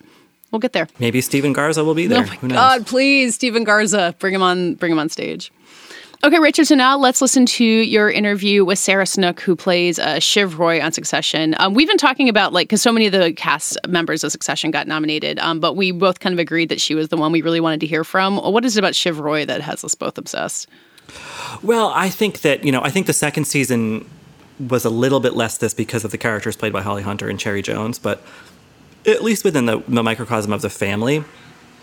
we'll get there. Maybe Steven Garza will be there. Oh my Who knows? God! Please, Steven Garza, bring him on. Bring him on stage. Okay, Richard. So now let's listen to your interview with Sarah Snook, who plays uh, Shiv Roy on Succession. Um, we've been talking about like because so many of the cast members of Succession got nominated, um, but we both kind of agreed that she was the one we really wanted to hear from. What is it about Shiv Roy that has us both obsessed? Well, I think that, you know, I think the second season was a little bit less this because of the characters played by Holly Hunter and Cherry Jones, but at least within the, the microcosm of the family,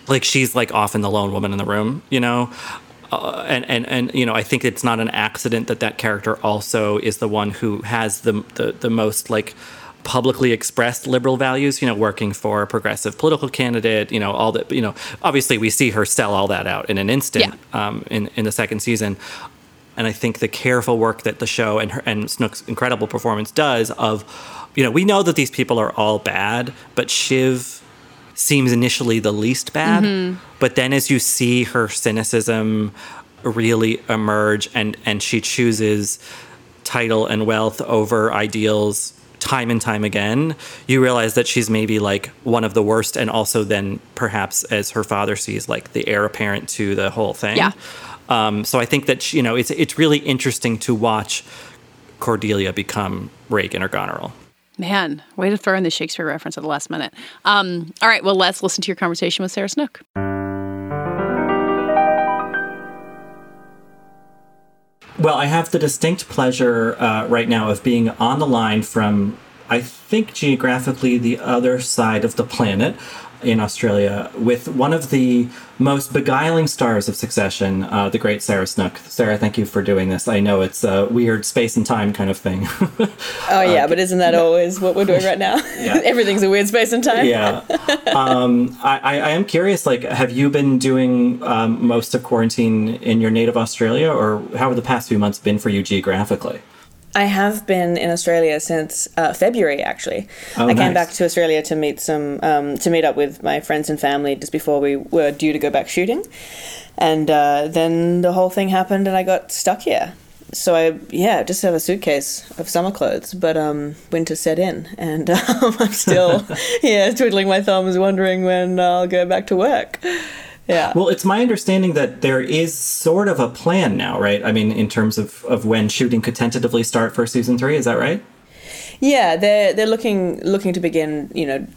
like she's like often the lone woman in the room, you know? Uh, and, and, and, you know, I think it's not an accident that that character also is the one who has the, the, the most like publicly expressed liberal values, you know, working for a progressive political candidate, you know, all that, you know, obviously we see her sell all that out in an instant um, in, in the second season. And I think the careful work that the show and her, and Snook's incredible performance does of, you know, we know that these people are all bad, but Shiv seems initially the least bad. Mhm. But then as you see her cynicism really emerge and, and she chooses title and wealth over ideals time and time again, you realize that she's maybe like one of the worst and also then perhaps as her father sees like the heir apparent to the whole thing. Yeah. Um, so I think that you know it's it's really interesting to watch Cordelia become Regan or Goneril. Man, way to throw in the Shakespeare reference at the last minute. Um, all right, well, let's listen to your conversation with Sarah Snook. Well, I have the distinct pleasure uh, right now of being on the line from, I think, geographically the other side of the planet in Australia with one of the most beguiling stars of Succession, uh, the great Sarah Snook. Sarah, thank you for doing this. I know it's a weird space and time kind of thing. Oh yeah, but isn't that always what we're doing right now? Yeah. Everything's a weird space and time. yeah. Um, I, I, I am curious, like, have you been doing um, most of quarantine in your native Australia, or how have the past few months been for you geographically? I have been in Australia since uh, February. Actually, Oh, I came nice. back to Australia to meet some um, to meet up with my friends and family just before we were due to go back shooting, and uh, then the whole thing happened, and I got stuck here. So I yeah just have a suitcase of summer clothes, but um, winter set in, and um, I'm still yeah twiddling my thumbs, wondering when I'll go back to work. Yeah. Well, it's my understanding that there is sort of a plan now, right? I mean, in terms of, of when shooting could tentatively start for season three, is that right? Yeah, they're they're looking looking to begin, you know,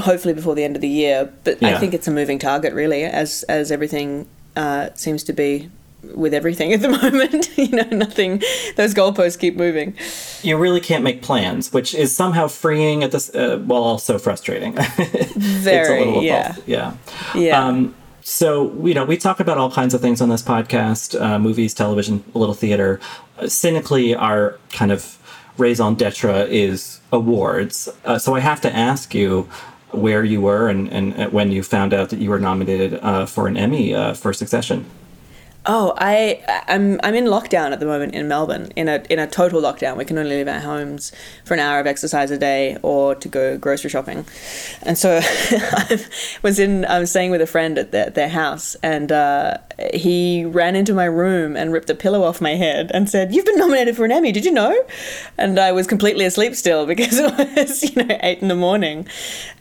hopefully before the end of the year. But I think it's a moving target, really, as as everything uh, seems to be with everything at the moment. you know, nothing. Those goalposts keep moving. You really can't make plans, which is somehow freeing at this, uh, while also frustrating. Very, it's a little yeah. both. Yeah. Yeah. Um, so, you know, we talk about all kinds of things on this podcast uh, movies, television, a little theater. Uh, cynically, our kind of raison d'etre is awards. Uh, so I have to ask you where you were and, and when you found out that you were nominated uh, for an Emmy uh, for Succession. Oh, I I'm I'm in lockdown at the moment in Melbourne. In a in a total lockdown. We can only leave our homes for an hour of exercise a day or to go grocery shopping. And so I was in I was staying with a friend at their, their house and uh, he ran into my room and ripped a pillow off my head and said, "You've been nominated for an Emmy. Did you know?" And I was completely asleep still because it was you know eight in the morning.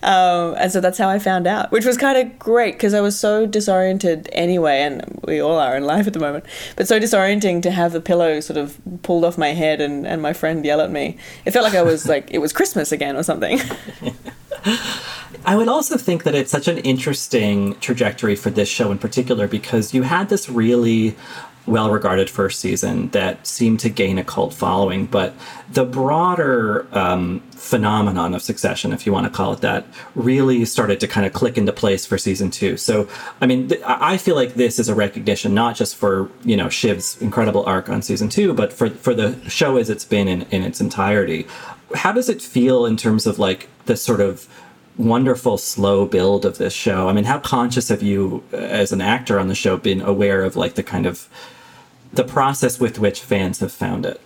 Um, and so that's how I found out, which was kind of great because I was so disoriented anyway, and we all are in life at the moment. But so disorienting to have the pillow sort of pulled off my head and, and my friend yell at me. It felt like I was like it was Christmas again or something. I would also think that it's such an interesting trajectory for this show in particular because you had this really well regarded first season that seemed to gain a cult following, but the broader um, phenomenon of succession, if you want to call it that, really started to kind of click into place for season two. So, I mean, th- I feel like this is a recognition not just for you know Shiv's incredible arc on season two, but for for the show as it's been in, in its entirety. How does it feel in terms of like the sort of wonderful slow build of this show. I mean, how conscious have you, uh, as an actor on the show, been aware of like the kind of the process with which fans have found it?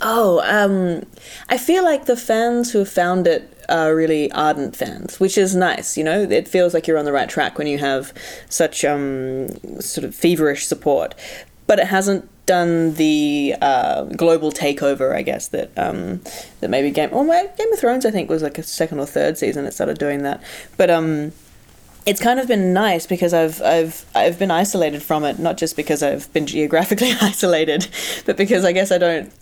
Oh, um, I feel like the fans who found it are really ardent fans, which is nice. You know, it feels like you're on the right track when you have such um, sort of feverish support. But it hasn't done the uh, global takeover, I guess that um, that maybe Game. Well, Game of Thrones, I think, was like a second or third season it started doing that. But um, it's kind of been nice because I've I've I've been isolated from it, not just because I've been geographically isolated, but because I guess I don't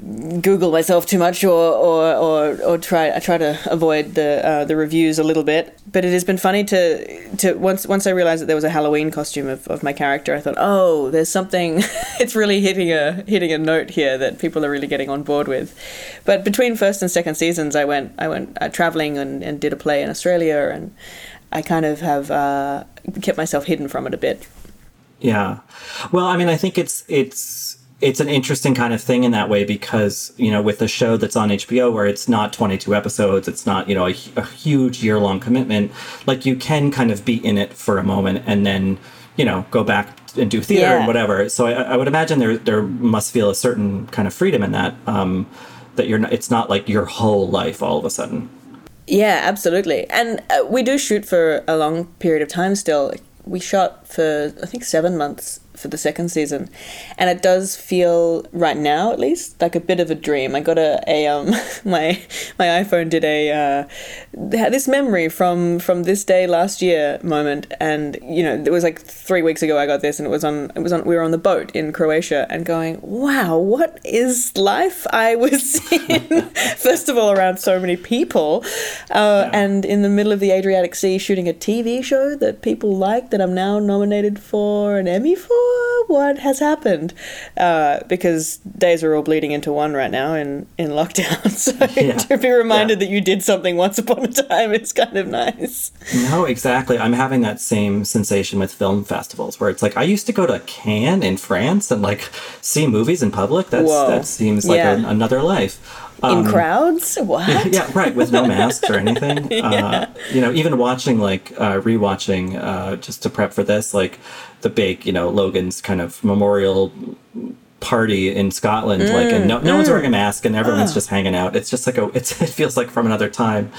Google myself too much or or, or, or try I try to avoid the uh, the reviews a little bit. But it has been funny to to once once I realized that there was a Halloween costume of, of my character, I thought, oh, there's something. it's really hitting a hitting a note here that people are really getting on board with. But between first and second seasons, I went I went uh, traveling and, and did a play in Australia and I kind of have uh, kept myself hidden from it a bit. Yeah, well, I mean, I think it's it's it's an interesting kind of thing in that way because you know with a show that's on HBO where it's not 22 episodes, it's not you know a, a huge year long commitment. Like you can kind of be in it for a moment and then you know go back and do theater yeah. and whatever. So I, I, would imagine there there must feel a certain kind of freedom in that. Um, that you're not, it's not like your whole life all of a sudden. Yeah, absolutely. And uh, we do shoot for a long period of time still. We shot for, I think, seven months for the second season, and it does feel right now, at least, like a bit of a dream. I got a, a um my my iPhone did a uh, this memory from from this day last year moment, and you know it was like three weeks ago I got this, and it was on it was on we were on the boat in Croatia, and going wow, what is life? I was in first of all around so many people, uh, yeah. and in the middle of the Adriatic Sea shooting a TV show that people like that I'm now nominated for an Emmy for what has happened? Uh, because days are all bleeding into one right now in, in lockdown. So yeah. to be reminded yeah. that you did something once upon a time is kind of nice. No, exactly. I'm having that same sensation with film festivals where it's like I used to go to Cannes in France and like see movies in public. That's Whoa. that seems like yeah. a, another life. Um, in crowds what yeah right with no masks or anything yeah. uh, you know even watching like uh, rewatching uh, just to prep for this like the big, you know, Logan's kind of memorial party in Scotland, mm, like, and no, no mm. one's wearing a mask and everyone's oh. just hanging out. It's just like a, it's, it feels like from another time.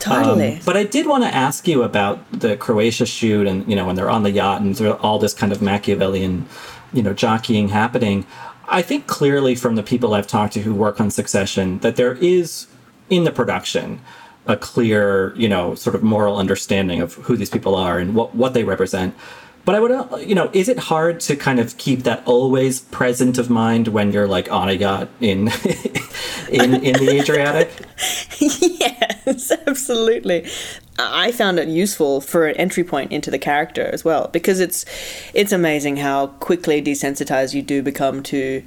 Totally. Um, but I did want to ask you about the Croatia shoot and, you know, when they're on the yacht and all this kind of Machiavellian, you know, jockeying happening. I think clearly from the people I've talked to who work on Succession that there is in the production a clear, you know, sort of moral understanding of who these people are and what, what they represent. But I would, uh, you know, is it hard to kind of keep that always present of mind when you're like on a yacht in in in the Adriatic? yes, absolutely. I found it useful for an entry point into the character as well because it's it's amazing how quickly desensitized you do become to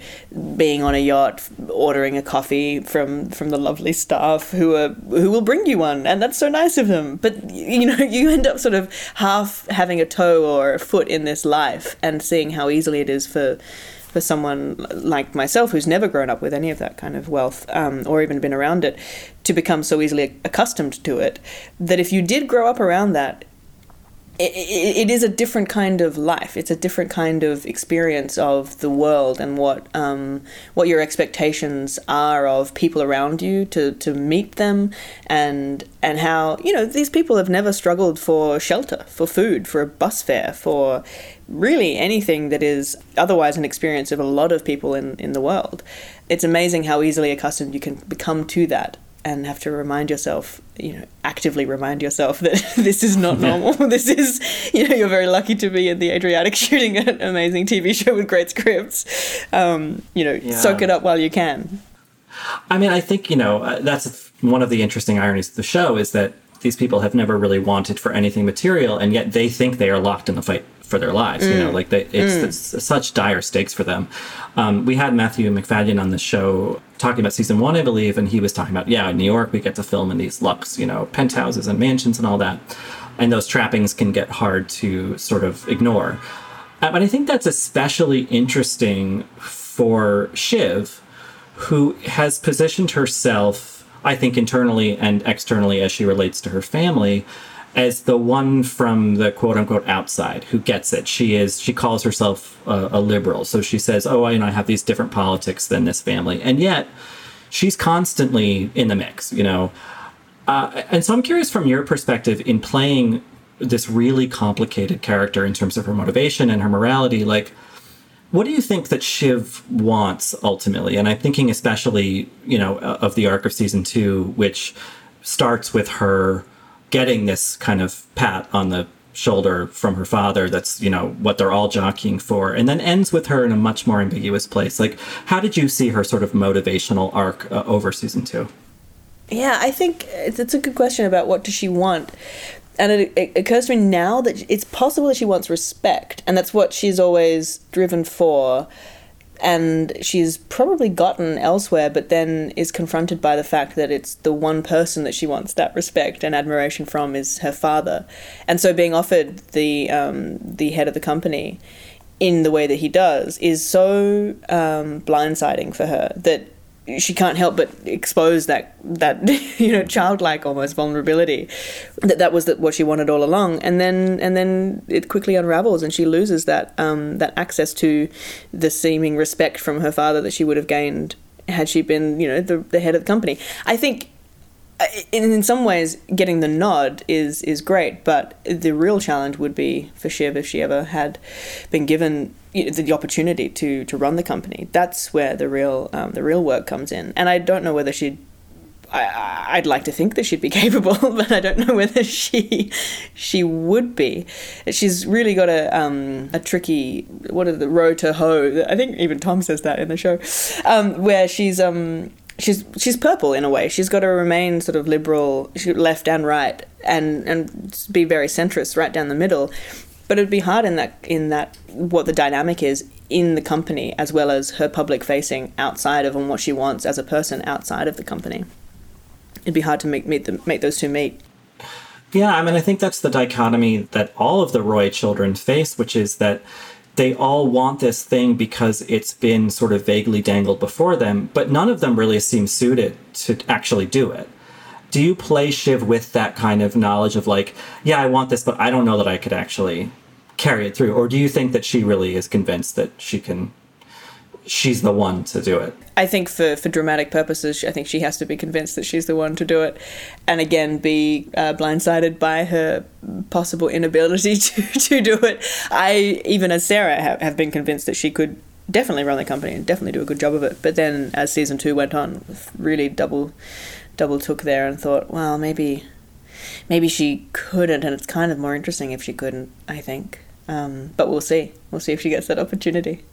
being on a yacht, ordering a coffee from from the lovely staff who are who will bring you one, and that's so nice of them. But you know, you end up sort of half having a toe or a foot in this life and seeing how easily it is for for someone like myself who's never grown up with any of that kind of wealth um, or even been around it to become so easily accustomed to it that if you did grow up around that it, it, is a different kind of life. It's a different kind of experience of the world and what um, what your expectations are of people around you to, to meet them and and how you know these people have never struggled for shelter, for food, for a bus fare, for really anything that is otherwise an experience of a lot of people in, in the world. It's amazing how easily accustomed you can become to that and have to remind yourself, you know, actively remind yourself that this is not normal. this is, you know, you're very lucky to be in the Adriatic shooting an amazing TV show with great scripts. Um, you know, yeah. soak it up while you can. I mean, I think, you know, uh, that's one of the interesting ironies of the show is that these people have never really wanted for anything material, and yet they think they are locked in the fight for their lives. You know, Mm. like they, it's, Mm. it's such dire stakes for them. Um, we had Matthew Macfadyen on the show talking about season one, I believe, and he was talking about yeah, in New York we get to film in these lux, you know, penthouses and mansions and all that, and those trappings can get hard to sort of ignore. Uh, but I think that's especially interesting for Shiv, who has positioned herself, I think, internally and externally as she relates to her family, as the one from the quote unquote outside who gets it. She is, she calls herself a, a liberal. So she says, oh, I, you know, I have these different politics than this family. And yet, she's constantly in the mix, you know. Uh, and so I'm curious from your perspective in playing this really complicated character in terms of her motivation and her morality, like, what do you think that Shiv wants ultimately? And I'm thinking especially, you know, of the arc of season two, which starts with her getting this kind of pat on the shoulder from her father that's you know what they're all jockeying for and then ends with her in a much more ambiguous place like how did you see her sort of motivational arc uh, over season two Yeah, I think it's, a good question about what does she want. And it, it occurs to me now that it's possible that she wants respect, and that's what she's always driven for. And she's probably gotten elsewhere, but then is confronted by the fact that it's the one person that she wants that respect and admiration from is her father. And so being offered the um, the head of the company in the way that he does is so um, blindsiding for her that she can't help but expose that that you know childlike almost vulnerability that that was the, what she wanted all along. And then and then it quickly unravels and she loses that um, that access to the seeming respect from her father that she would have gained had she been you know the, the head of the company. I think uh, in, in some ways getting the nod is is great but the real challenge would be for Shiv if she ever had been given the, opportunity to to run the company that's where the real um, the real work comes in and I don't know whether she'd I, I'd like to think that she'd be capable, but I don't know whether she she would be. She's really got a um, a tricky what are the row to hoe. I think even Tom says that in the show, um, where she's um she's she's purple in a way. She's got to remain sort of liberal, left and right, and and be very centrist right down the middle. But it'd be hard in that in that what the dynamic is in the company as well as her public facing outside of and what she wants as a person outside of the company. It'd be hard to make meet make those two meet. Yeah, I mean, I think that's the dichotomy that all of the Roy children face, which is that they all want this thing because it's been sort of vaguely dangled before them, but none of them really seem suited to actually do it. Do you play Shiv with that kind of knowledge of like, yeah, I want this, but I don't know that I could actually carry it through? Or do you think that she really is convinced that she can, she's the one to do it? I think for, for dramatic purposes, I think she has to be convinced that she's the one to do it, and again be uh, blindsided by her possible inability to, to do it. I even as Sarah have, have been convinced that she could definitely run the company and definitely do a good job of it. But then as season two went on, really double double took there and thought, well, maybe maybe she couldn't, and it's kind of more interesting if she couldn't. I think, um, but we'll see. We'll see if she gets that opportunity.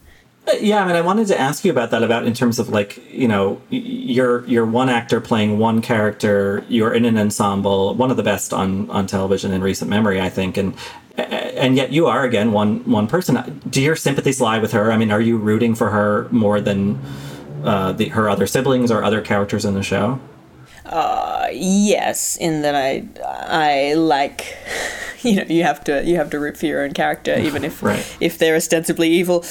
Uh, Yeah, I mean, I wanted to ask you about that. About in terms of like, you know, you're you're one actor playing one character. You're in an ensemble, one of the best on on television in recent memory, I think, and and yet you are again one one person. Do your sympathies lie with her? I mean, are you rooting for her more than uh, the her other siblings or other characters in the show? Uh, yes, in that I I like you know you have to you have to root for your own character even if Right. if they're ostensibly evil.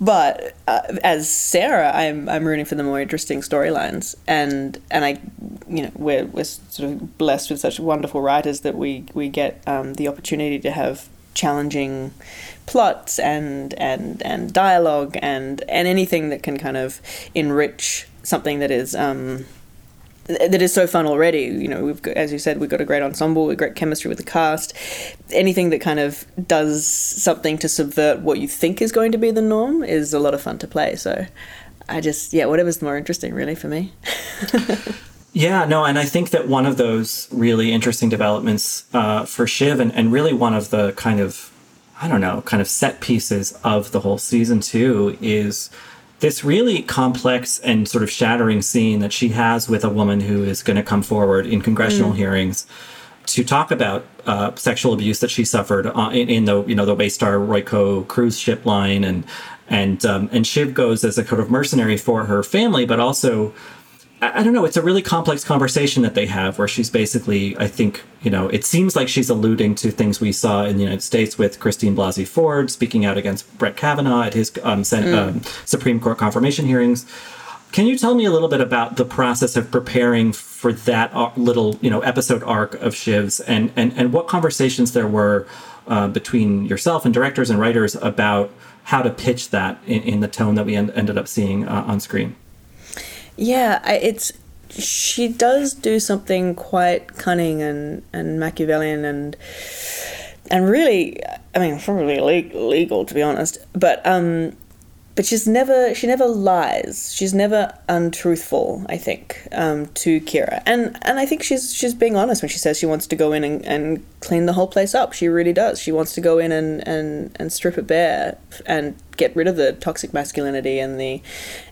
But uh, as Sarah, I'm I'm rooting for the more interesting storylines, and and I, you know, we're we're sort of blessed with such wonderful writers that we we get um, the opportunity to have challenging plots and and and dialogue and and anything that can kind of enrich something that is um, that is so fun already. You know, we've got, as you said, we've got a great ensemble, we've great chemistry with the cast. Anything that kind of does something to subvert what you think is going to be the norm is a lot of fun to play. So, I just yeah, whatever's more interesting, really, for me. Yeah, no, and I think that one of those really interesting developments uh, for Shiv, and, and really one of the kind of, I don't know, kind of set pieces of the whole season two is this really complex and sort of shattering scene that she has with a woman who is going to come forward in congressional Mm. hearings to talk about uh, sexual abuse that she suffered uh, in, in, the you know the Waystar Royco cruise ship line, and and um, and Shiv goes as a kind of mercenary for her family, but also I, don't know. It's a really complex conversation that they have, where she's basically, I think, you know, it seems like she's alluding to things we saw in the United States with Christine Blasey Ford speaking out against Brett Kavanaugh at his um, mm. um, Supreme Court confirmation hearings. Can you tell me a little bit about the process of preparing for that little, you know, episode arc of Shiv's, and and and what conversations there were uh, between yourself and directors and writers about how to pitch that in, in the tone that we en- ended up seeing uh, on screen? Yeah, I, it's she does do something quite cunning and and Machiavellian and and really, I mean, probably legal legal to be honest, but um, but she's never she never lies. She's never untruthful. I think um, to Kira, and and I think she's she's being honest when she says she wants to go in and, and clean the whole place up. She really does. She wants to go in and, and, and strip it bare and get rid of the toxic masculinity and the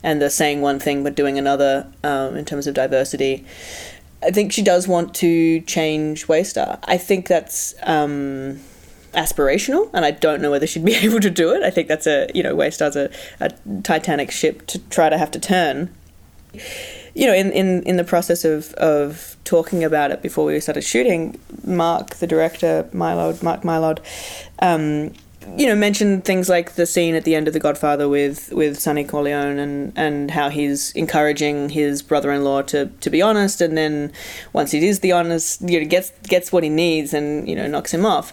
and the saying one thing but doing another um, in terms of diversity. I think she does want to change Waystar. I think that's. Um, aspirational, and I don't know whether she'd be able to do it. I think that's a you know Waystar's a, a Titanic ship to try to have to turn. You know, in, in, in the process of, of talking about it before we started shooting, Mark, the director, Mylod, Mark Mylod, um, you know, mentioned things like the scene at the end of The Godfather with with Sonny Corleone and and how he's encouraging his brother-in-law to to be honest, and then once he is the honest, you know, gets gets what he needs and you know knocks him off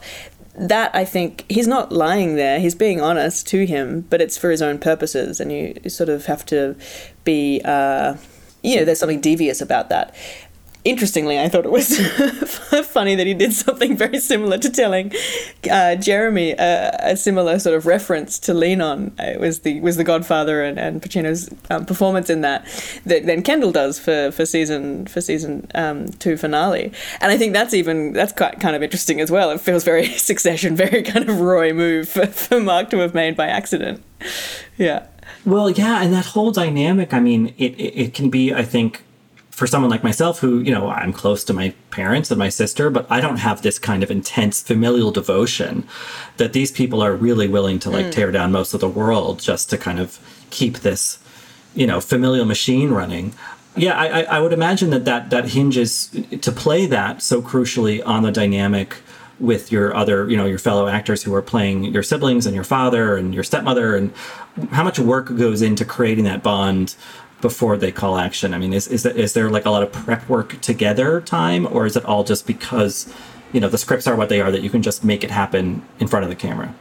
that I think he's not lying there. He's being honest to him, but it's for his own purposes, and you, sort of have to be, uh, you know, there's something devious about that interestingly, I thought it was funny that he did something very similar to telling uh, Jeremy uh, a similar sort of reference to lean on. It was the was the Godfather and, and Pacino's um, performance in that that then Kendall does for, for season for season um, two finale, and I think that's even that's quite kind of interesting as well. It feels very Succession, very kind of Roy move for, for Mark to have made by accident. Yeah. Well, yeah, and that whole dynamic. I mean, it, it, it can be, I think for someone like myself who you know i'm close to my parents and my sister but i don't have this kind of intense familial devotion that these people are really willing to like mm. tear down most of the world just to kind of keep this you know familial machine running yeah i, I would imagine that, that that hinges to play that so crucially on the dynamic with your other you know your fellow actors who are playing your siblings and your father and your stepmother and how much work goes into creating that bond before they call action? I mean, is is, is there like a lot of prep work together time, or is it all just because you know the scripts are what they are that you can just make it happen in front of the camera?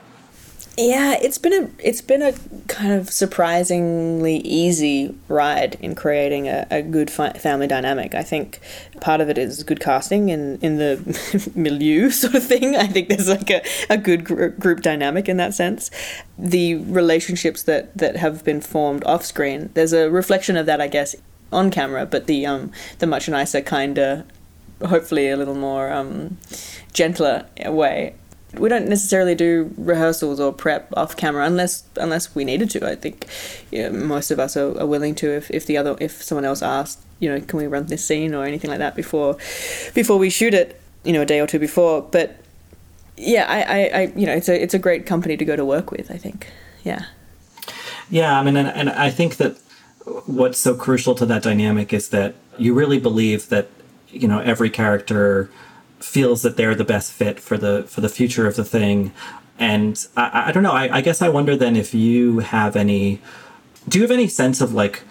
Yeah, it's been a it's been a kind of surprisingly easy ride in creating a, a good fi- family dynamic. I think part of it is good casting in in the milieu sort of thing. I think there's like a, a good gr- group dynamic in that sense. The relationships that that have been formed off screen, there's a reflection of that, I guess, on camera. But the um the much nicer, kinder, hopefully a little more um gentler way we don't necessarily do rehearsals or prep off camera unless unless we needed to. I think you know, most of us are, are, willing to if, if the other if someone else asked, you know, can we run this scene or anything like that before before we shoot it, you know, a day or two before. But yeah, I, I, I you know, it's a it's a great company to go to work with. I think, yeah. Yeah, I mean, and, and I think that what's so crucial to that dynamic is that you really believe that you know every character feels that they're the best fit for the for the future of the thing. And I, I don't know. I, I guess I wonder then if you have any. Do you have any sense of like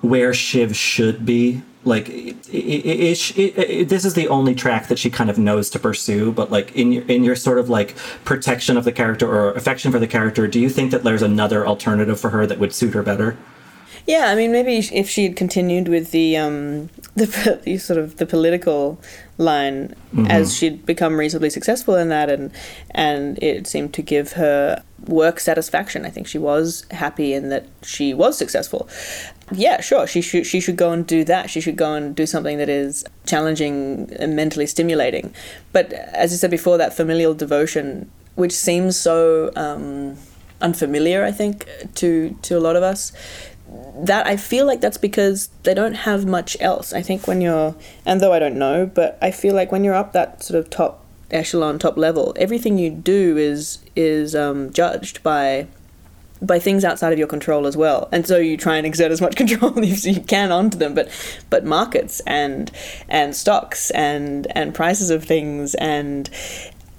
where Shiv should be? Like, is this is the only track that she kind of knows to pursue. But like in your in your sort of like protection of the character or affection for the character, do you think that there's another alternative for her that would suit her better? Yeah, I mean, maybe if she had continued with the um, the, the sort of the political line mm-hmm. as she'd become reasonably successful in that, and and it seemed to give her work satisfaction. I think she was happy in that she was successful. Yeah, sure. She should she should go and do that. She should go and do something that is challenging and mentally stimulating. But as I said before, that familial devotion, which seems so um, unfamiliar, I think, to to a lot of us that I feel like that's because they don't have much else. I think when you're, and though I don't know, but I feel like when you're up that sort of top echelon, top level, everything you do is is um, judged by by things outside of your control as well. And so you try and exert as much control as you can onto them. But but markets and and stocks and and prices of things and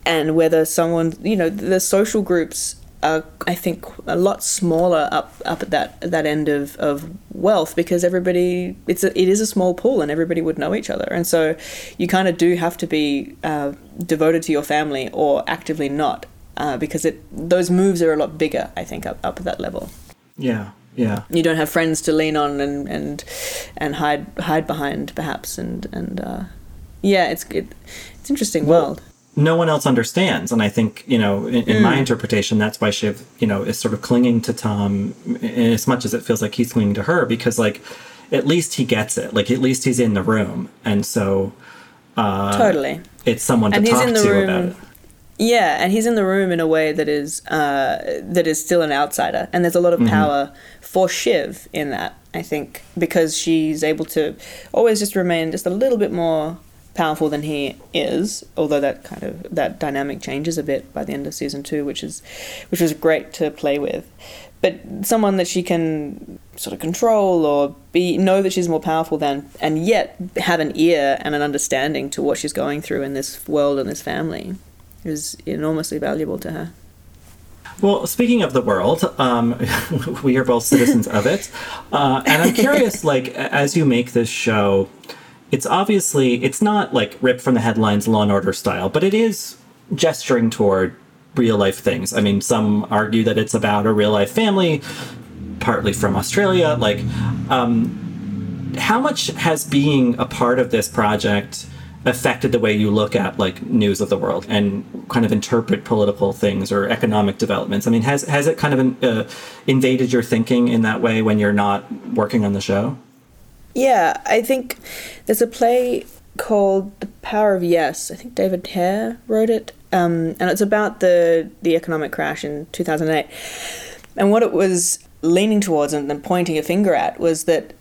and whether someone you know the social groups are I think a lot smaller up up at that that end of, of wealth because everybody it's a, it is a small pool and everybody would know each other and so you kind of do have to be uh, devoted to your family or actively not uh, because it those moves are a lot bigger. I think up up at that level. Yeah, yeah. You don't have friends to lean on and and and hide hide behind perhaps and and uh, yeah, it's it, it's interesting well, world. No one else understands, and I think you know, in, in mm. my interpretation, that's why Shiv, you know, is sort of clinging to Tom as much as it feels like he's clinging to her because like at least he gets it, like at least he's in the room, and so uh, totally, it's someone to and talk to room. about it yeah, and he's in the room in a way that is uh, that is still an outsider, and there's a lot of mm-hmm. power for Shiv in that. I think because she's able to always just remain just a little bit more powerful than he is, although that kind of that dynamic changes a bit by the end of season two, which is which was great to play with. But someone that she can sort of control or be know that she's more powerful than, and yet have an ear and an understanding to what she's going through in this world and this family is enormously valuable to her. Well, speaking of the world, um, we are both citizens of it, uh, and I'm curious, like, as you make this show, it's obviously it's not like ripped from the headlines, Law and Order style, but it is gesturing toward real life things. I mean, some argue that it's about a real life family, partly from Australia. Like, um, how much has being a part of this project? affected the way you look at like news of the world and kind of interpret political things or economic developments i mean has has it kind of uh, invaded your thinking in that way when you're not working on the show yeah i think there's a play called the power of yes i think david hare wrote it um, and it's about the the economic crash in 2008 and what it was leaning towards and then pointing a finger at was that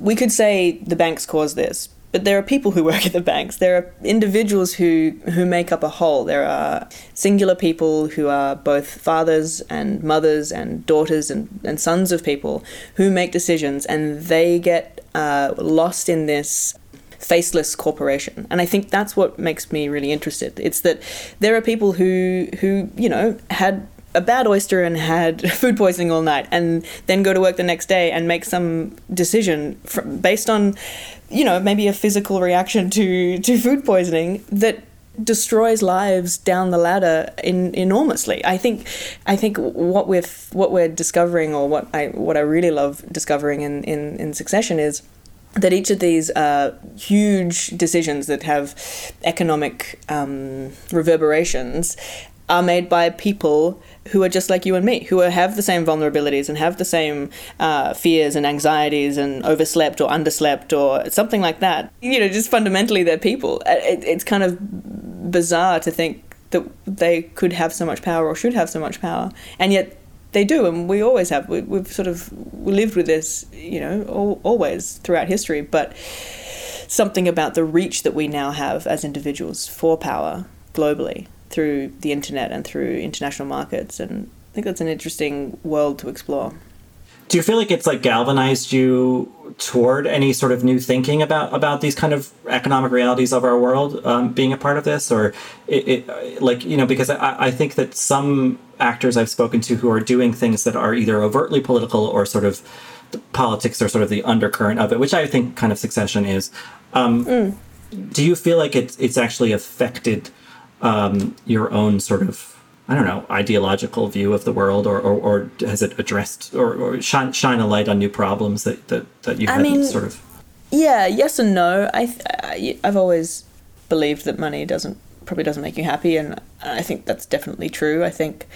we could say the banks caused this but there are people who work at the banks. There are individuals who, who make up a whole. There are singular people who are both fathers and mothers and daughters and, and sons of people who make decisions and they get uh, lost in this faceless corporation. And I think that's what makes me really interested. It's that there are people who who, you know, had a bad oyster and had food poisoning all night and then go to work the next day and make some decision based on you know, maybe a physical reaction to, to food poisoning that destroys lives down the ladder in, enormously. I think I think what we're what we're discovering or what I what I really love discovering in, in, in succession is that each of these uh, huge decisions that have economic um, reverberations are made by people who are just like you and me, who are, have the same vulnerabilities and have the same uh, fears and anxieties and overslept or underslept or something like that. You know, just fundamentally they're people. Uh, it, it's kind of bizarre to think that they could have so much power or should have so much power, and yet they do, and we always have. We, have sort of lived with this, you know, all, always throughout history, but something about the reach that we now have as individuals for power globally through the internet and through international markets. And I think that's an interesting world to explore. Do you feel like it's like galvanized you toward any sort of new thinking about about these kind of economic realities of our world um, being a part of this, or it, it, like you know because I, I think that some actors I've spoken to who are doing things that are either overtly political or sort of politics or sort of the undercurrent of it, which I think kind of Succession is. Um, mm. Do you feel like it's it's actually affected um, your own sort of I don't know ideological view of the world, or, or, or has it addressed or, or shine shine a light on new problems that that, that you had sort of? Yeah, yes and no. I, I I've always believed that money doesn't probably doesn't make you happy, and I think that's definitely true. I think.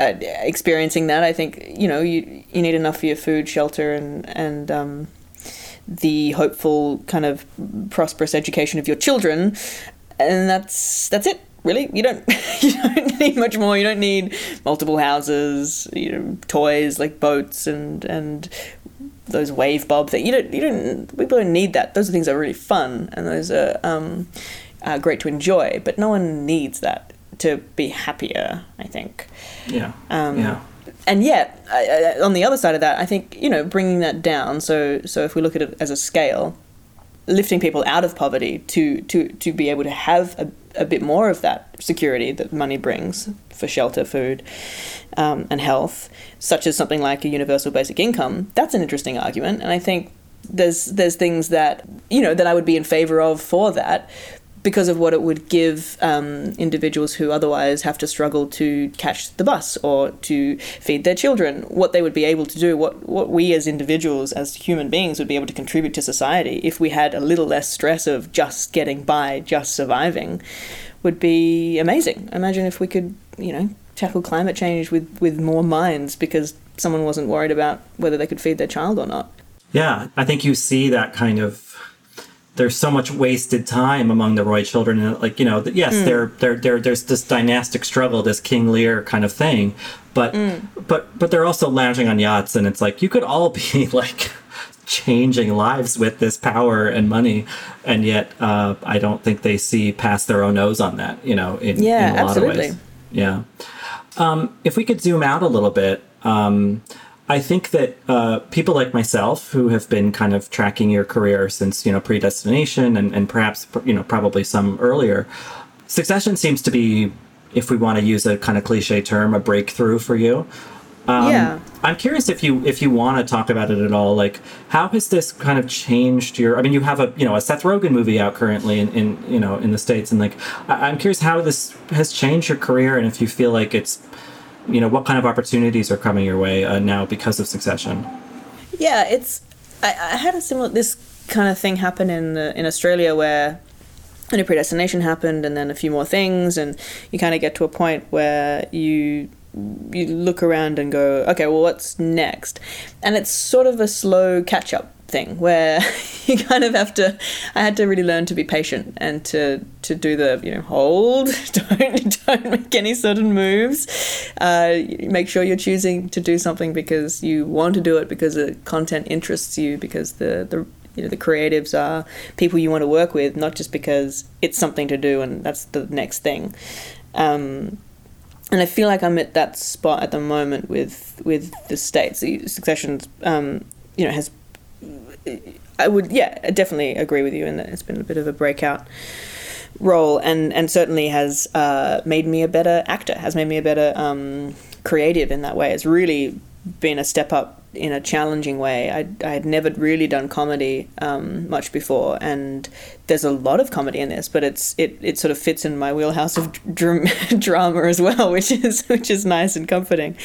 Uh, experiencing that, I think you know you you need enough for your food, shelter, and and um, the hopeful kind of prosperous education of your children, and that's that's it really? You don't you don't need much more. You don't need multiple houses you know toys like boats and and those wave bob things you don't you don't people don't need that. Those are things that are really fun and those are um, uh, great to enjoy but no one needs that to be happier i think. Yeah. um, yeah. and yet I, I, on the other side of that i think you know bringing that down so so if we look at it as a scale lifting people out of poverty to to to be able to have a, a bit more of that security that money brings for shelter food um, and health such as something like a universal basic income. That's an interesting argument and i think there's there's things that you know that i would be in favor of for that because of what it would give um, individuals who otherwise have to struggle to catch the bus or to feed their children, what they would be able to do, what, what we as individuals, as human beings, would be able to contribute to society if we had a little less stress of just getting by, just surviving, would be amazing. Imagine if we could, you know, tackle climate change with, with more minds because someone wasn't worried about whether they could feed their child or not. Yeah, I think you see that kind of. There's so much wasted time among the Roy children, and like you know, yes, Mm. there, there, there, there's this dynastic struggle, this King Lear kind of thing, but, Mm. but, but they're also lounging on yachts, and it's like you could all be like changing lives with this power and money, and yet uh, I don't think they see past their own nose on that. You know, in, Yeah, in a lot of absolutely. ways. Yeah. Um, if we could zoom out a little bit, um, I think that uh, people like myself who have been kind of tracking your career since you know predestination and, and perhaps you know probably some earlier, Succession seems to be, if we want to use a kind of cliche term, a breakthrough for you. Um, Yeah. I'm curious if you if you want to talk about it at all. Like, how has this kind of changed your? I mean, you have a you know a Seth Rogen movie out currently in, in you know in the states, and like I, I'm curious how this has changed your career, and if you feel like it's you know what kind of opportunities are coming your way uh, now because of Succession. Yeah, it's. I, I had a similar this kind of thing happen in the, in Australia where. You know, predestination happened, and then a few more things, and you kind of get to a point where you you look around and go, okay, well, what's next? And it's sort of a slow catch up thing where you kind of have to. I had to really learn to be patient and to to do the you know hold, don't don't make any sudden moves. Uh, make sure you're choosing to do something because you want to do it because the content interests you because the the you know the creatives are people you want to work with, not just because it's something to do and that's the next thing. Um, and I feel like I'm at that spot at the moment with with the states. The Succession, um, you know, has. I would, yeah, I definitely agree with you in that it's been a bit of a breakout role, and and certainly has uh, made me a better actor. Has made me a better um, creative in that way. It's really been a step up in a challenging way. I I had never really done comedy um, much before, and there's a lot of comedy in this, but it's it, it sort of fits in my wheelhouse of dr- drama as well, which is which is nice and comforting.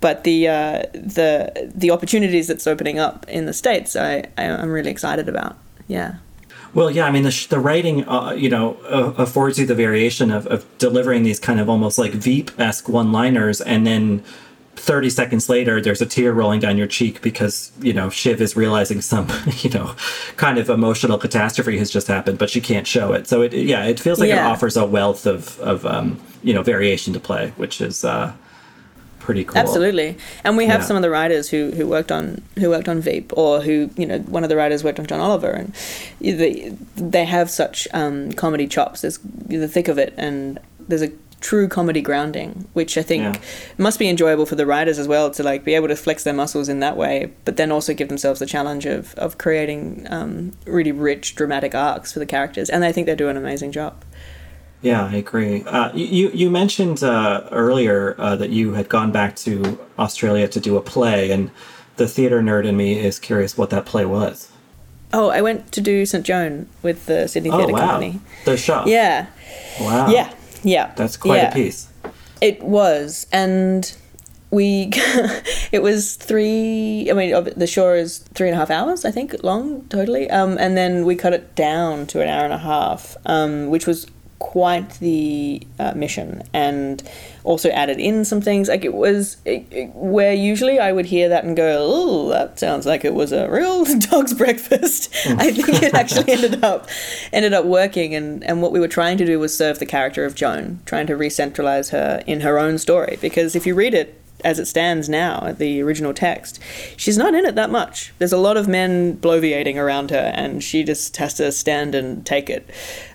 But the uh, the the opportunities that's opening up in the states, I, I I'm really excited about. Yeah. Well, yeah, I mean, the, the writing, uh, you know, uh, affords you the variation of, of delivering these kind of almost like Veep esque one liners, and then 30 seconds later, there's a tear rolling down your cheek because, you know, Shiv is realizing some, you know, kind of emotional catastrophe has just happened, but she can't show it. So, it, yeah, it feels like it offers a wealth of, of um, you know, variation to play, which is uh, pretty cool. Absolutely, and we have Yeah. some of the writers who, who worked on who worked on Veep, or who you know one of the writers worked on John Oliver, and they they have such um, comedy chops. There's the thick of it, and there's a true comedy grounding, which I think Yeah. must be enjoyable for the writers as well to like be able to flex their muscles in that way, but then also give themselves the challenge of of creating um, really rich dramatic arcs for the characters, and I think they do an amazing job. Yeah, I agree. Uh, you you mentioned uh, earlier uh, that you had gone back to Australia to do a play, and the theater nerd in me is curious what that play was. Oh, I went to do St Joan with the Sydney Oh Theatre wow, Company. the show. Yeah. Wow. Yeah, yeah. That's quite yeah. a piece. It was, and we, it was three. I mean, the show is three and a half hours, I think, long totally. Um, and then we cut it down to an hour and a half, um, which was quite the uh, mission and also added in some things. Like it was it, it, where usually i would hear that and go oh that sounds like it was a real dog's breakfast. I think it actually ended up ended up working and and what we were trying to do was serve the character of joan trying to re-centralize her in her own story. Because if you read it as it stands now, the original text, she's not in it that much. There's a lot of men bloviating around her, and she just has to stand and take it.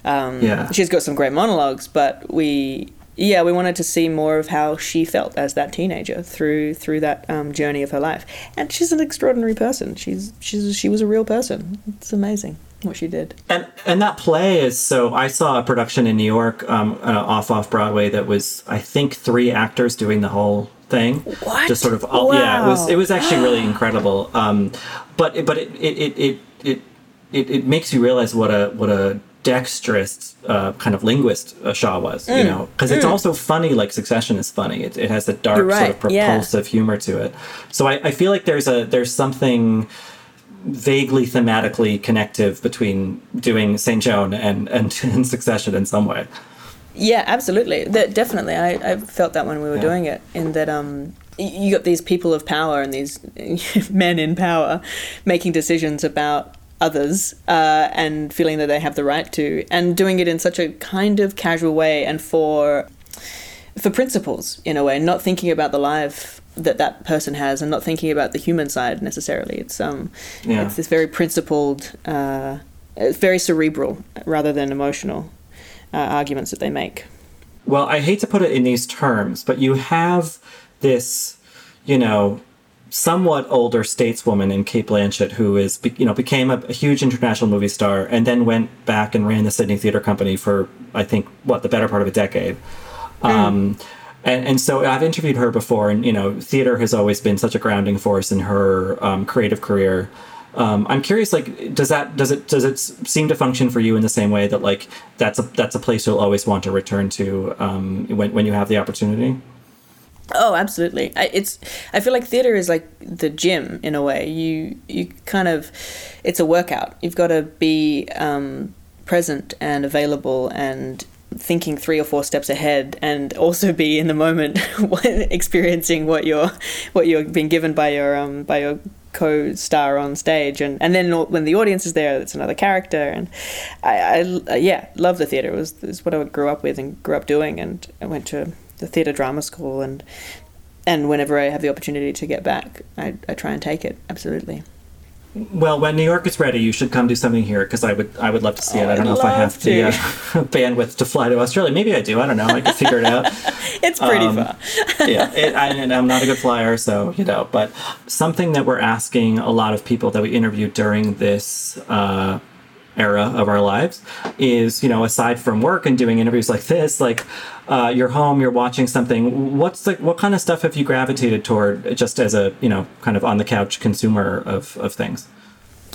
Um, Yeah. She's got some great monologues, but we, yeah, we wanted to see more of how she felt as that teenager through through that um, journey of her life. And she's an extraordinary person. She's she's she was a real person. It's amazing what she did. And and that play is so. I saw a production in New York, um, uh, off off Broadway, that was I think three actors doing the whole thing. What? Just sort of all, yeah. It was it was actually really incredible. Um, but it- but it it it it it, it, makes you realize what a what a dexterous uh, kind of linguist uh, Shaw was. You Mm. know, because it's Mm. also funny. Like Succession is funny. It, it has a dark You're sort of right, yeah. propulsive humor to it. So I, I feel like there's a there's something vaguely thematically connective between doing St. Joan and, and, and Succession in some way. Yeah, absolutely. That definitely. I, I felt that when we were Yeah. doing it, in that um, you got these people of power and these men in power making decisions about others uh, and feeling that they have the right to, and doing it in such a kind of casual way and for for principles in a way, not thinking about the life that that person has and not thinking about the human side necessarily. It's um, Yeah. it's this very principled, uh, it's very cerebral rather than emotional uh, arguments that they make. Well, I hate to put it in these terms, but you have this, you know, somewhat older stateswoman in Cate Blanchett who is, you know, became a, a huge international movie star and then went back and ran the Sydney Theatre Company for, I think, what, the better part of a decade. Um, and, and so I've interviewed her before, and you know, theater has always been such a grounding force in her um, creative career. Um, I'm curious, like, does that does it does it seem to function for you in the same way that like that's a that's a place you'll always want to return to um, when when you have the opportunity? Oh, absolutely. I, it's. I feel like theater is like the gym in a way. You you kind of, it's a workout. You've got to be um, present and available and thinking three or four steps ahead, and also be in the moment, experiencing what you're what you're being given by your um by your co-star on stage. And and then when the audience is there it's another character. And I, I yeah love the theater it was it's what I grew up with and grew up doing. And I went to the theater drama school. And and whenever I have the opportunity to get back I, I try and take it. Absolutely Well, when New York is ready, you should come do something here because I would I would love to see it. Oh, I don't know if I have love the uh, bandwidth to fly to Australia. Maybe I do. I don't know. I can figure it out. it's pretty Um, far yeah, it, I, and I'm not a good flyer, so you know. But something that we're asking a lot of people that we interviewed during this uh, era of our lives is, you know, aside from work and doing interviews like this, like uh, you're home, you're watching something. What's the what kind of stuff have you gravitated toward, just as a you know, kind of on the couch consumer of of things?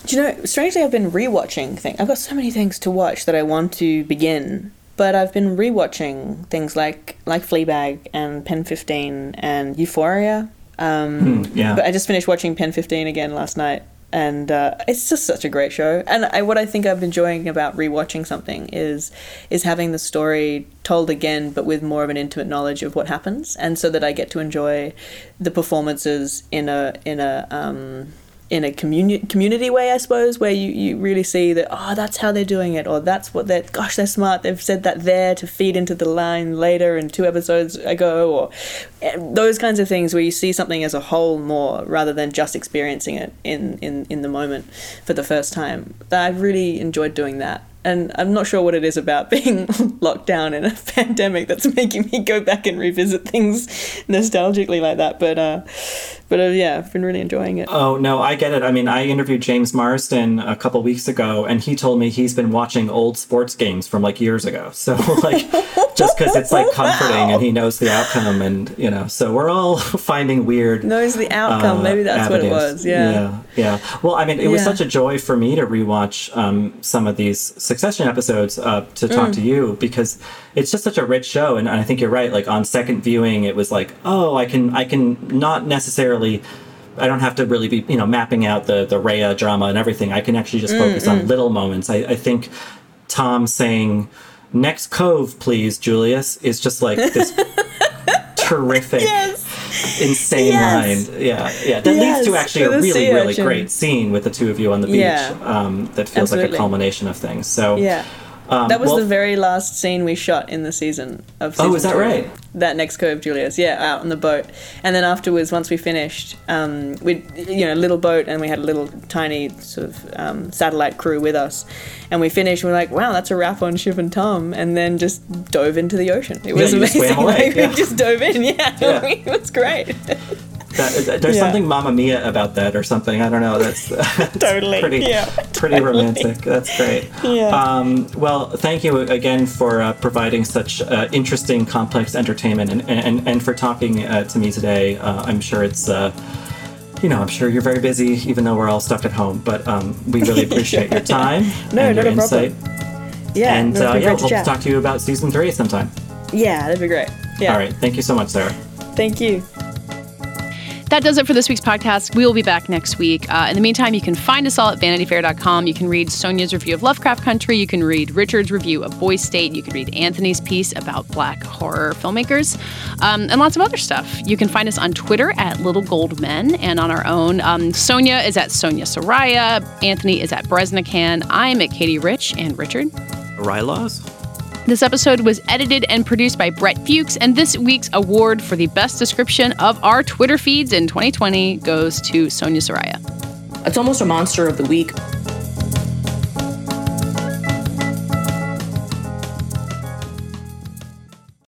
Do you know, strangely, I've been rewatching things. I've got so many things to watch that I want to begin, but I've been rewatching things like like Fleabag and Pen Fifteen and Euphoria. Um, Hmm, yeah. But I just finished watching Pen Fifteen again last night, and uh, it's just such a great show. And I, what I think I've been enjoying about rewatching something is is having the story told again, but with more of an intimate knowledge of what happens, and so that I get to enjoy the performances in a in a um, in a communi- community way, I suppose, where you, you really see that, oh, that's how they're doing it, or that's what they're, gosh, they're smart, they've said that there to feed into the line later and two episodes ago, or eh, those kinds of things where you see something as a whole more rather than just experiencing it in, in, in the moment for the first time. I've really enjoyed doing that. And I'm not sure what it is about being locked down in a pandemic that's making me go back and revisit things nostalgically like that. But uh, but uh, yeah, I've been really enjoying it. Oh no, I get it. I mean, I interviewed James Marsden a couple weeks ago, and he told me he's been watching old sports games from like years ago. So like, just because it's like comforting, and he knows the outcome, and you know, so we're all finding weird. knows the outcome. uh, Maybe that's what it was. Yeah. yeah, yeah. Well, I mean, it was such a joy for me to rewatch um, some of these Succession episodes uh, to talk Mm. to you because it's just such a rich show, and I think you're right. Like on second viewing, it was like, oh, I can, I can not necessarily. I don't have to really be, you know, mapping out the the Rhea drama and everything. I can actually just focus on mm. little moments. I, I think Tom saying, Next Cove, please, Julius, is just like this terrific, insane Yes. line. Yeah, yeah. That leads to actually a really, really great scene with the two of you on the beach Yeah. um, that feels like a culmination of things. So, Yeah. Um, that was well, the very last scene we shot in the season of Oh, season is that two. right? That next curve, Julius. Yeah, out on the boat. And then afterwards, once we finished, um, we you know little boat, and we had a little tiny sort of um, satellite crew with us. And we finished, and we are like, wow, that's a wrap on Shiv and Tom, and then just dove into the ocean. It Yeah, was just amazing. away, Like, yeah. We just dove in. Yeah, Yeah. it was great. That, there's Yeah. something Mamma Mia about that or something. I don't know. That's, that's Totally, pretty, yeah, pretty romantic. That's great. Yeah. Um, well, thank you again for uh, providing such uh, interesting, complex entertainment and, and, and for talking uh, to me today. Uh, I'm sure it's. Uh, you know, I'm sure you're very busy, even though we're all stuck at home. But um, we really appreciate your time No, and your a problem. insight. Yeah, and no, uh, yeah, hope to talk to you about season three sometime. Yeah, that'd be great. Yeah. All right. Thank you so much, Sarah. Thank you. That does it for this week's podcast. We will be back next week. Uh, in the meantime, you can find us all at vanityfair.com. You can read Sonia's review of Lovecraft Country. You can read Richard's review of Boys State. You can read Anthony's piece about black horror filmmakers um, and lots of other stuff. You can find us on Twitter at Little Gold Men and on our own. Um, Sonia is at Sonia Saraiya. Anthony is at Breznican. I'm at Katey Rich and Richard. rilaws? This episode was edited and produced by Brett Fuchs, and this week's award for the best description of our Twitter feeds in 2020 goes to Sonia Saraiya. It's almost a monster of the week.